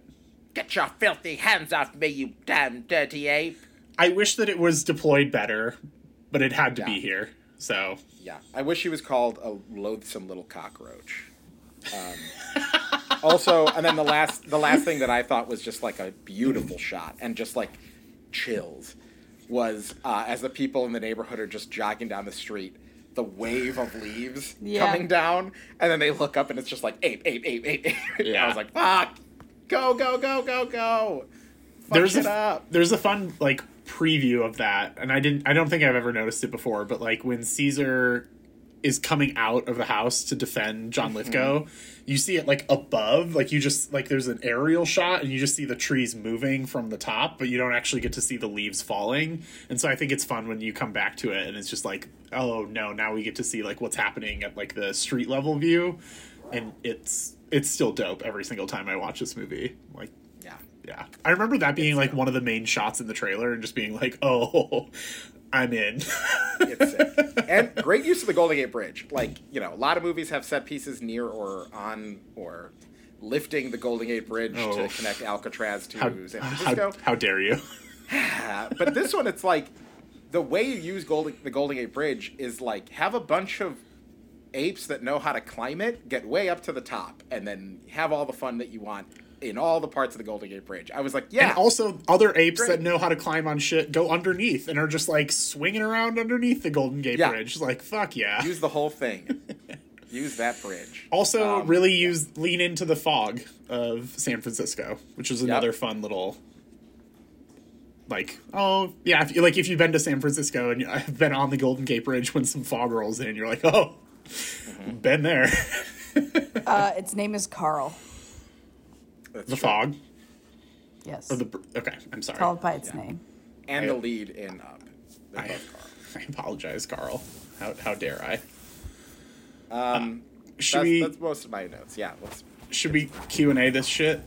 Get your filthy hands off me, you damn dirty ape! I wish that it was deployed better, but it had to be here. So Yeah, I wish he was called a loathsome little cockroach. Um, also, and then the last, the last thing that I thought was just like a beautiful shot and just like chills was uh, as the people in the neighborhood are just jogging down the street. The wave of leaves Yeah. coming down, and then they look up, and it's just like ape, ape, ape, ape. ape. Yeah. I was like, "Fuck, go, go, go, go, go!" Fuck there's it a up. there's a fun like preview of that, and I didn't I don't think I've ever noticed it before, but like when Caesar is coming out of the house to defend John mm-hmm. Lithgow, you see it like above, like you just like there's an aerial shot and you just see the trees moving from the top, but you don't actually get to see the leaves falling. And so I think it's fun when you come back to it and it's just like, oh no, now we get to see like what's happening at like the street level view. And it's it's still dope every single time I watch this movie. Like Yeah. yeah. I remember that being like one of the main shots in the trailer and just being like, oh, I'm in. It's sick. and great use of the Golden Gate Bridge. Like, you know, a lot of movies have set pieces near or on or lifting the Golden Gate Bridge Oh. to connect Alcatraz to how, San Francisco. how dare you? But this one, it's like the way you use Golden, the Golden Gate Bridge is like have a bunch of apes that know how to climb it, get way up to the top, and then have all the fun that you want in all the parts of the Golden Gate Bridge. I was like, yeah, And also, other apes Great. that know how to climb on shit go underneath and are just like swinging around underneath the Golden Gate Yeah. Bridge. Like, fuck yeah. use the whole thing. use that bridge. Also, Um, really use lean into the fog of San Francisco, which is another fun little. Like oh yeah, if you, like if you've been to San Francisco and I've been on the Golden Gate Bridge when some fog rolls in, you're like oh, Mm-hmm. been there. uh, its name is Carl. That's the true. fog Yes, or the okay, I'm sorry. called by its Yeah. name. and I- the lead in Up. They're I, Carl. I apologize, Carl. How how dare I? Um, Should that's, we that's most of my notes. Yeah, let's. should we Q and A this shit?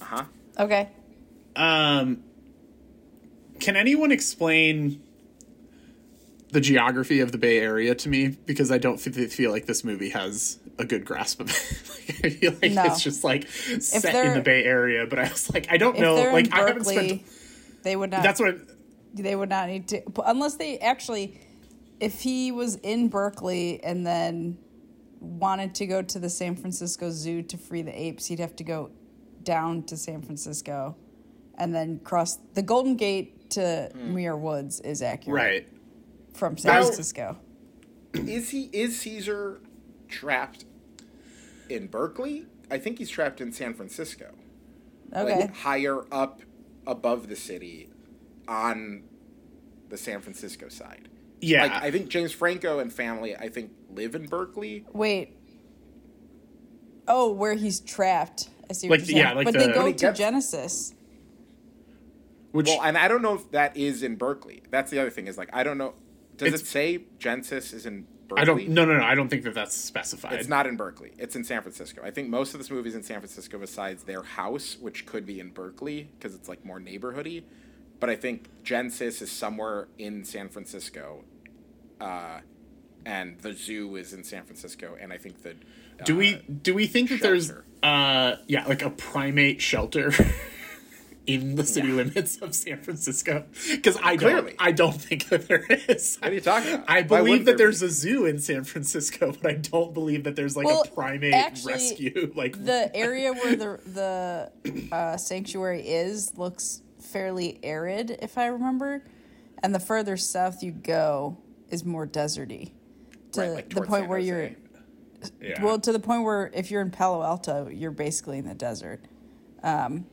Uh huh. Okay. Um, can anyone explain the geography of the Bay Area to me? Because I don't fe- feel like this movie has a good grasp of it. like, I feel like No. it's just like set in the Bay Area, but I was like, I don't If know. Like, in I haven't Berkeley, spent. they would not. That's what. they would not need to unless they actually if he was in berkeley and then wanted to go to the san francisco zoo to free the apes he'd have to go down to san francisco and then cross the golden gate to hmm. muir woods is accurate Right. from san Now- francisco Is he? Is Caesar trapped in Berkeley? I think he's trapped in San Francisco. okay Like higher up above the city, on the San Francisco side. Yeah. Like I think James Franco and family, I think, live in Berkeley. wait oh where he's trapped i see Like, what you're saying yeah, like but the- they go he to gets- genesis which Well, and I don't know if that is in Berkeley. That's the other thing is like I don't know. Does it say Genesis is in Berkeley? I don't. No, no, no. I don't think that that's specified. It's not in Berkeley. It's in San Francisco. I think most of this movie's in San Francisco besides their house, which could be in Berkeley because it's like more neighborhoody. But I think Genesis is somewhere in San Francisco. Uh, and the zoo is in San Francisco, and I think the Do uh, we do we think that there's uh yeah like a primate shelter in the city Yeah. limits of San Francisco? Because I don't I don't think that there is. What are you talking about? I believe that there there's a zoo in San Francisco, but I don't believe that there's like Well, a primate actually, rescue. Like the area where the the uh, sanctuary is looks fairly arid, if I remember, and the further south you go is more deserty. To Right, like the point San where Jose. you're yeah. well, to the point where if you're in Palo Alto, you're basically in the desert. Um,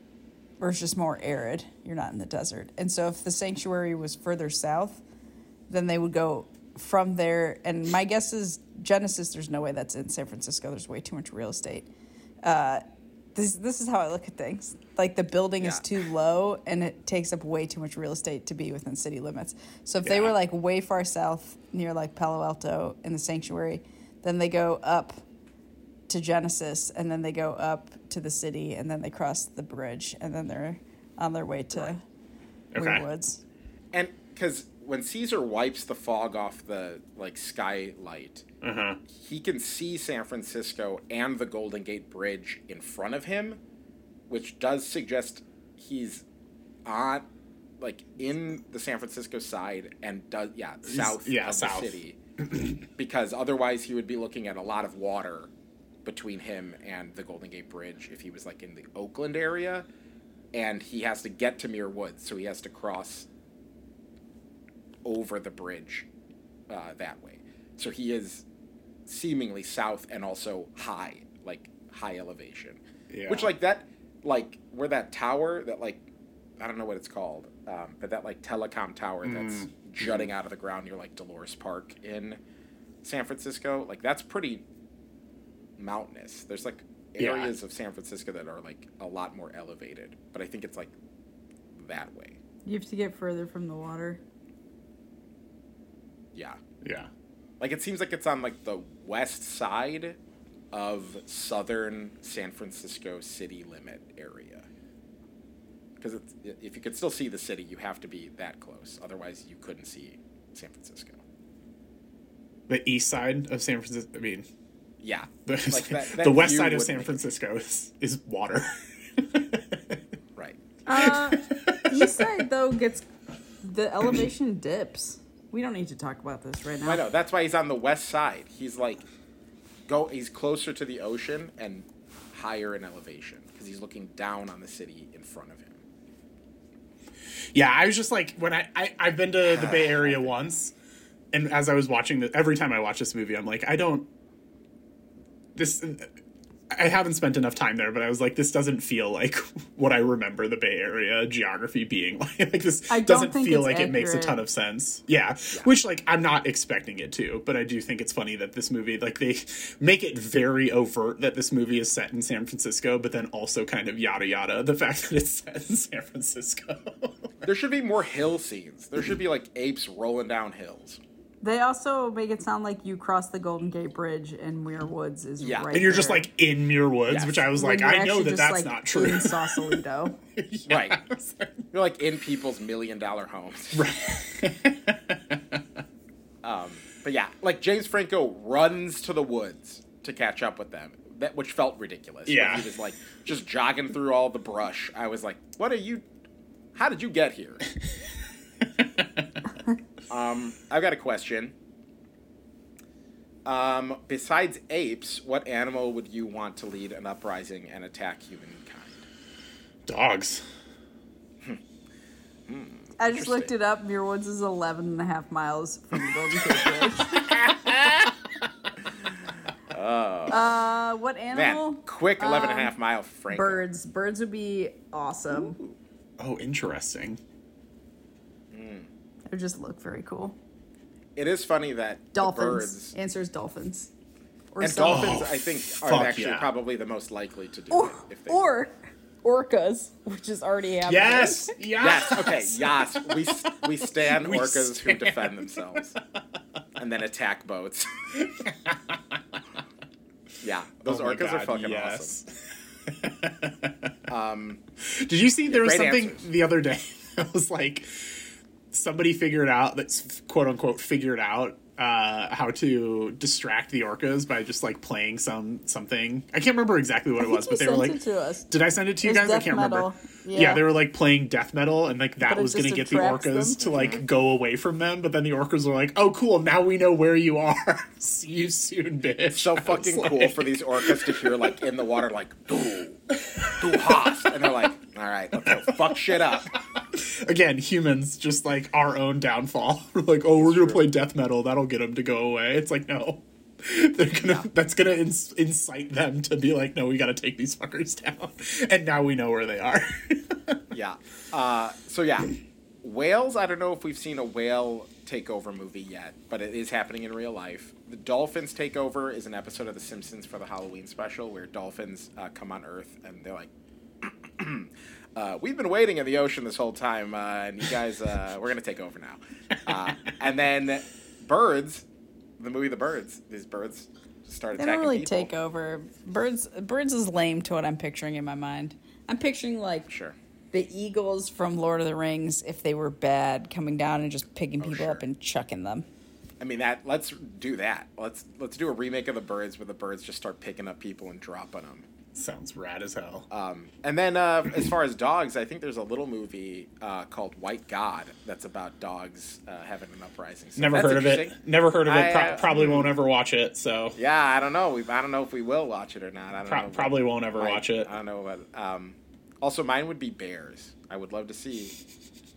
or it's just more arid. You're not in the desert. And so if the sanctuary was further south, then they would go from there. And my guess is Genesis, there's no way that's in San Francisco. There's way too much real estate. Uh, this, this is how I look at things. Like the building is too low and it takes up way too much real estate to be within city limits. So if they were like way far south near like Palo Alto in the sanctuary, then they go up to Genesis, and then they go up to the city, and then they cross the bridge, and then they're on their way to Okay. Woods. and because when Caesar wipes the fog off the like skylight, uh-huh. he can see San Francisco and the Golden Gate Bridge in front of him, which does suggest he's on like in the San Francisco side and does yeah south yeah, of south. the city because otherwise he would be looking at a lot of water between him and the Golden Gate Bridge if he was like in the Oakland area and he has to get to Muir Woods so he has to cross over the bridge uh, that way. So he is seemingly south and also high like high elevation. Yeah. which like that like where that tower that like I don't know what it's called, um, but that like telecom tower that's jutting out of the ground near like Dolores Park in San Francisco, like that's pretty mountainous. There's like Yeah. areas of San Francisco that are like a lot more elevated, but I think it's like that way. You have to get further from the water. Yeah. Yeah. Like it seems like it's on like the west side of southern San Francisco city limit area. Because if you could still see the city, you have to be that close. Otherwise, you couldn't see San Francisco. The east side of San Francisco. I mean, Yeah, the, Like that- that the west side of San Francisco is, is water. right. Uh, east side though gets the elevation dips. We don't need to talk about this right now. I know. That's why he's on the west side. He's like, go. He's closer to the ocean and higher in elevation because he's looking down on the city in front of him. Yeah, I was just like when I, I I've been to the Bay Area once, and as I was watching the every time I watch this movie, I'm like, I don't this. I haven't spent enough time there, but I was like, this doesn't feel like what I remember the Bay Area geography being like. like this I don't doesn't feel it's like it makes a ton of sense. Yeah, which like I'm not expecting it to, but I do think it's funny that this movie like they make it very overt that this movie is set in San Francisco, but then also kind of yada yada the fact that it's set in San Francisco. There should be more hill scenes. There should be like apes rolling down hills. They also make it sound like you cross the Golden Gate Bridge and Muir Woods is Yeah. right and you're just like in Muir Woods, Yes. which I was When like, I know that that's like, not true. In Sausalito. Yeah. Right. You're like in people's million dollar homes. um, but yeah, like James Franco runs to the woods to catch up with them, that which felt ridiculous. Yeah. he was like just jogging through all the brush. I was like, "What are you? How did you get here?" Um, I've got a question. Um, besides apes, what animal would you want to lead an uprising and attack humankind? Dogs. I just looked it up. Muir Woods is 11 and a half miles from the Golden Gate Bridge. uh, what animal? Man, quick 11 and a Um, half mile Franco. Birds. Birds would be awesome. Oh, interesting. They would just look very cool. It is funny that the Dolphins. birds Answer dolphins. Or and some- dolphins, Oh, I think, are fuck actually yeah. probably the most likely to do Or, it. If they or orcas, which is already happening. Yes. Yes. Yes. Okay. Yes. We we stand We orcas who defend themselves, and then attack boats. yeah, oh those Oh my orcas are fucking yes. awesome. Um, Did you see there was something answers. the other day that was like somebody figured out that's quote unquote figured out uh, how to distract the orcas by just like playing some something. I can't remember exactly what I it was, but they were like, to us. "Did I send it to you It guys?" I can't metal. remember. Yeah. Yeah. they were like playing death metal, and like that was going to get the orcas them. to like go away from them. But then the orcas were like, "Oh, cool! Now we know where you are. See you soon, bitch." So I was fucking like- cool for these orcas to hear like in the water like do do has, and they're like, all right, let's go fuck shit up. Again, humans just like our own downfall. We're like, "Oh, we're gonna play death metal. That'll get them to go away." It's like, no. They're gonna. That's gonna ins- incite them to be like, no, we got to take these fuckers down. And now we know where they are. Yeah. Uh, so yeah, whales. I don't know if we've seen a whale takeover movie yet, but it is happening in real life. The dolphins takeover is an episode of The Simpsons for the Halloween special where dolphins uh, come on Earth and they're like. Uh, we've been waiting in the ocean this whole time, uh, and you guys, uh, we're gonna take over now. Uh, and then birds, the movie The Birds. These birds start They attacking don't really people. take over. Birds birds is lame to what I'm picturing in my mind. I'm picturing like Sure. the eagles from Lord of the Rings if they were bad, coming down and just picking people sure. up and chucking them. I mean that. Let's do that. Let's let's do a remake of the birds where the birds just start picking up people and dropping them. Sounds rad as hell. Um, and then uh, as far as dogs, I think there's a little movie uh, called White God that's about dogs uh, having an uprising. So Never heard of it. Never heard of it. I, Pro- uh, probably won't ever watch it. So Yeah, I don't know. We, I don't know if we will watch it or not. I don't pro- know. probably won't ever I- watch it. I don't know. But um, also, mine would be bears. I would love to see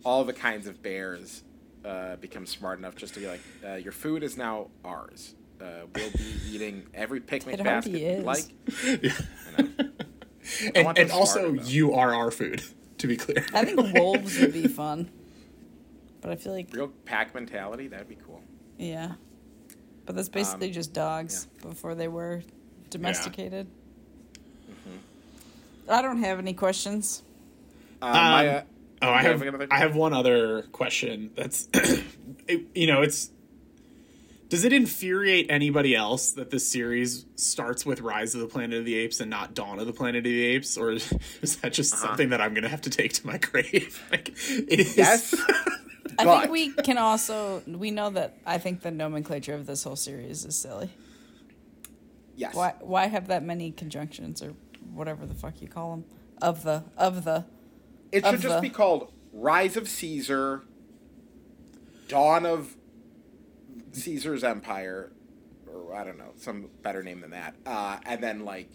all the kinds of bears uh, become smart enough just to be like, uh, your food is now ours. Uh, we'll be eating every picnic basket already like. You know? and and also, smarter, though. you are our food. To be clear. I think wolves would be fun, but I feel like Real pack mentality. That'd be cool. yeah. But that's basically Um, just dogs before they were domesticated. Mm-hmm. I don't have any questions. Uh, my, uh, Oh, I you have I have one other question. That's it, you know, it's does it infuriate anybody else that this series starts with Rise of the Planet of the Apes and not Dawn of the Planet of the Apes, or is, is that just Uh-huh. something that I'm gonna have to take to my grave? like, it is. Yes. I But- think we can also we know that I think the nomenclature of this whole series is silly. yes. Why why have that many conjunctions or whatever the fuck you call them of the of the It should of just the- be called Rise of Caesar, Dawn of Caesar's Empire, or I don't know, some better name than that. Uh, and then like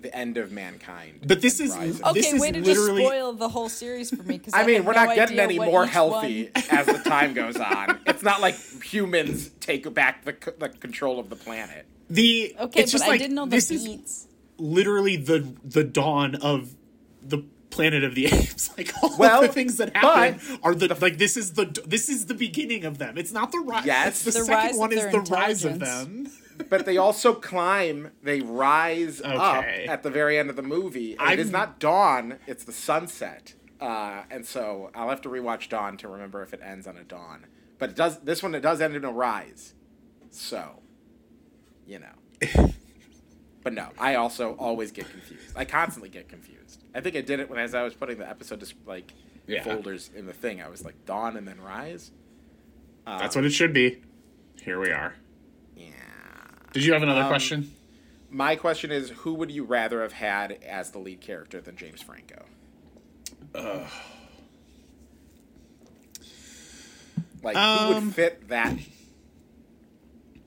the end of mankind. But this is- Rise of- This Okay, is way to just spoil the whole series for me because I mean, we're no not getting any more healthy one- as the time goes on. It's not like humans take back the, c- the control of the planet. The Okay, it's but just I like, didn't know the this is literally the the dawn of the Planet of the Apes. Like all Well, the things that happen are the, like this is the this is the beginning of them. It's not the rise. Yes. the, The second rise one is the rise of them. But they also climb, they rise up at the very end of the movie. And it is not dawn, it's the sunset. Uh, and so I'll have to rewatch Dawn to remember if it ends on a dawn. But it does this one it does end in a rise. So, you know. but no, I also always get confused. I constantly get confused. I think I did it when as I was putting the episode just like Yeah. folders in the thing. I was like dawn and then rise. That's what it should be. Here we are. Yeah. Did you have Um, another question? My question is, who would you rather have had as the lead character than James Franco? Like, who Um, would fit that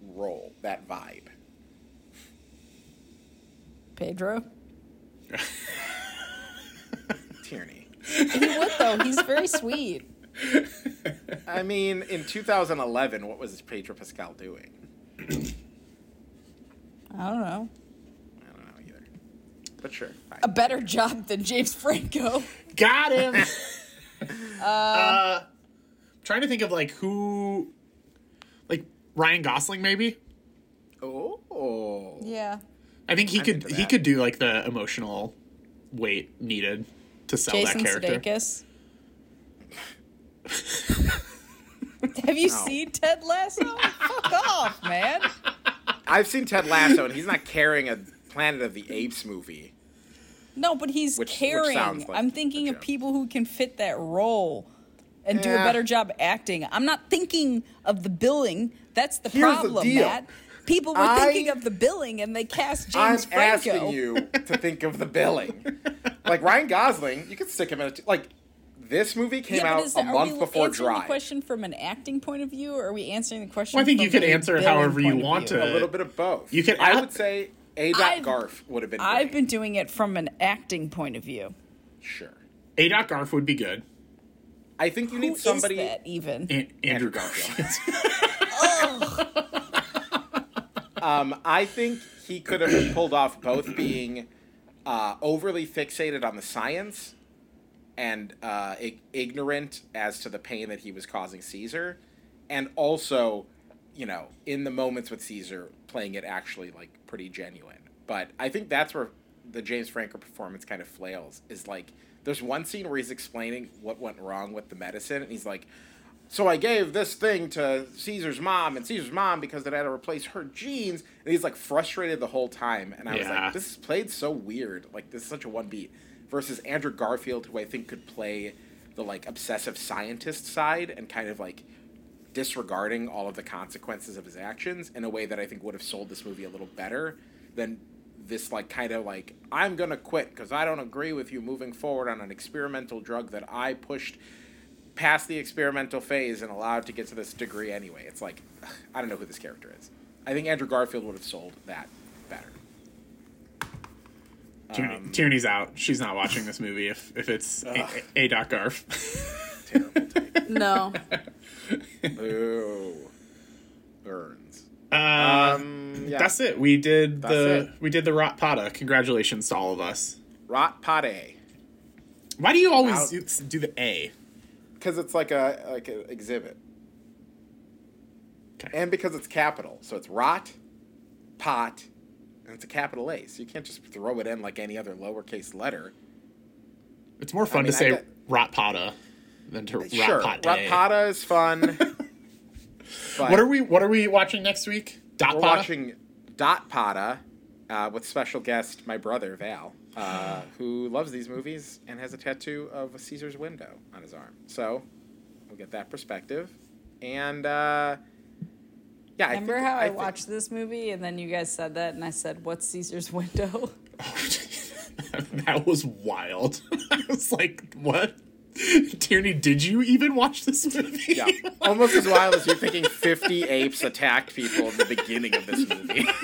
role, that vibe? Pedro. Tierney. He would though. He's very sweet. I mean, in 2011, what was Pedro Pascal doing? I don't know. I don't know either. But sure. fine. A better job than James Franco. Got him. uh, trying to think of like who, like Ryan Gosling maybe. Oh. Yeah. I think he I'm could he could do like the emotional weight needed to sell Jason that character. Sudeikis. Have you No. seen Ted Lasso? Fuck off, man. I've seen Ted Lasso, and he's not carrying a Planet of the Apes movie. No, but he's Which- which carrying. like I'm thinking of people who can fit that role. and do a better job acting. I'm not thinking of the billing. That's the Here's problem, deal. Matt. People were I- thinking of the billing and they cast James I'm James Franco. asking you to think of the billing. Like Ryan Gosling, you could stick him in a t- like. This movie came Yeah, out is a that, are month we before answering the question from an acting point of view, or are we answering the question? Well, I think you from could answer it however you want to. a little bit of both. You could I would say A. Dot I've- Garf would have been. I've great. been doing it from an acting point of view. sure. A. Dot Garf would be good. I think you Who need is somebody. that even? An- Andrew Andrew Garfield. Um, I think he could have pulled off both being uh, overly fixated on the science and uh, ig- ignorant as to the pain that he was causing Caesar, and also, you know, in the moments with Caesar, playing it actually like pretty genuine. But I think that's where the James Franco performance kind of flails. Is like there's one scene where he's explaining what went wrong with the medicine, and he's like, so I gave this thing to Caesar's mom and Caesar's mom because it had to replace her genes. And he's like frustrated the whole time. And I was like, this is played so weird. Like this is such a one beat. Versus Andrew Garfield, who I think could play the like obsessive scientist side and kind of like disregarding all of the consequences of his actions in a way that I think would have sold this movie a little better than this like kind of like I'm gonna quit because I don't agree with you moving forward on an experimental drug that I pushed past the experimental phase and allowed to get to this degree anyway. It's like I don't know who this character is. I think Andrew Garfield would have sold that better. Tierney, Um, Tierney's out. She's not watching this movie if, if it's A. Ugh. A. Dot Garf. Terrible take. No. Boo. Burns. Uh, Um, yeah. That's it. We did That's the it. we did the Rot Pata. Congratulations to all of us. Rot Pate. Why do you always Out. do, do the A? Because it's like a like an exhibit. Okay. And because it's capital. So it's rot, pot, and it's a capital A. So you can't just throw it in like any other lowercase letter. It's more fun mean, to I say got- Rot Pata than to sure. Rot Pata. Ratpata is fun. What are we What are we watching next week? Dot we're Pata. watching Dot Pata uh, with special guest my brother Val, uh, who loves these movies and has a tattoo of a Caesar's window on his arm. So we'll get that perspective. And uh, yeah, Remember I think, how I, think- watched this movie and then you guys said that and I said, "What's Caesar's window?" that was wild. I was like, what? Tierney, did you even watch this movie? Yeah, almost as wild as you thinking 50 apes attacked people in the beginning of this movie.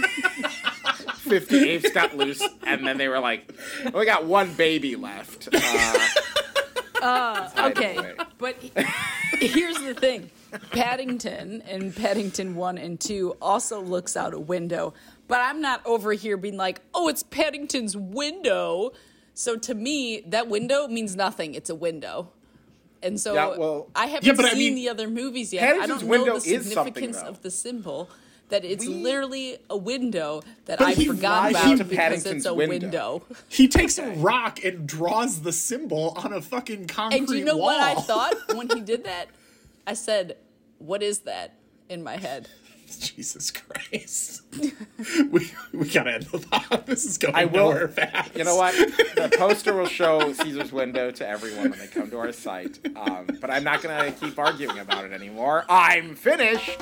50 apes got loose, and then they were like, we got one baby left. Uh, hide it okay, but here's the thing: Paddington and Paddington One and Two also looks out a window, but I'm not over here being like, "Oh, it's Paddington's window." So to me, that window means nothing. It's a window. And so Yeah, well- I haven't Yeah, but I seen mean- the other movies yet. I don't window know the significance though. of the symbol. That it's We- literally a window that But I he forgot about to because Paddington's it's a window. window. He takes a rock and draws the symbol on a fucking concrete And do you know wall. what I thought when he did that? I said, "What is that?" in my head. Jesus Christ. we, we gotta end the pod. This is going I will- nowhere fast. You know what? The poster will show Caesar's window to everyone when they come to our site. Um, but I'm not going to keep arguing about it anymore. I'm finished.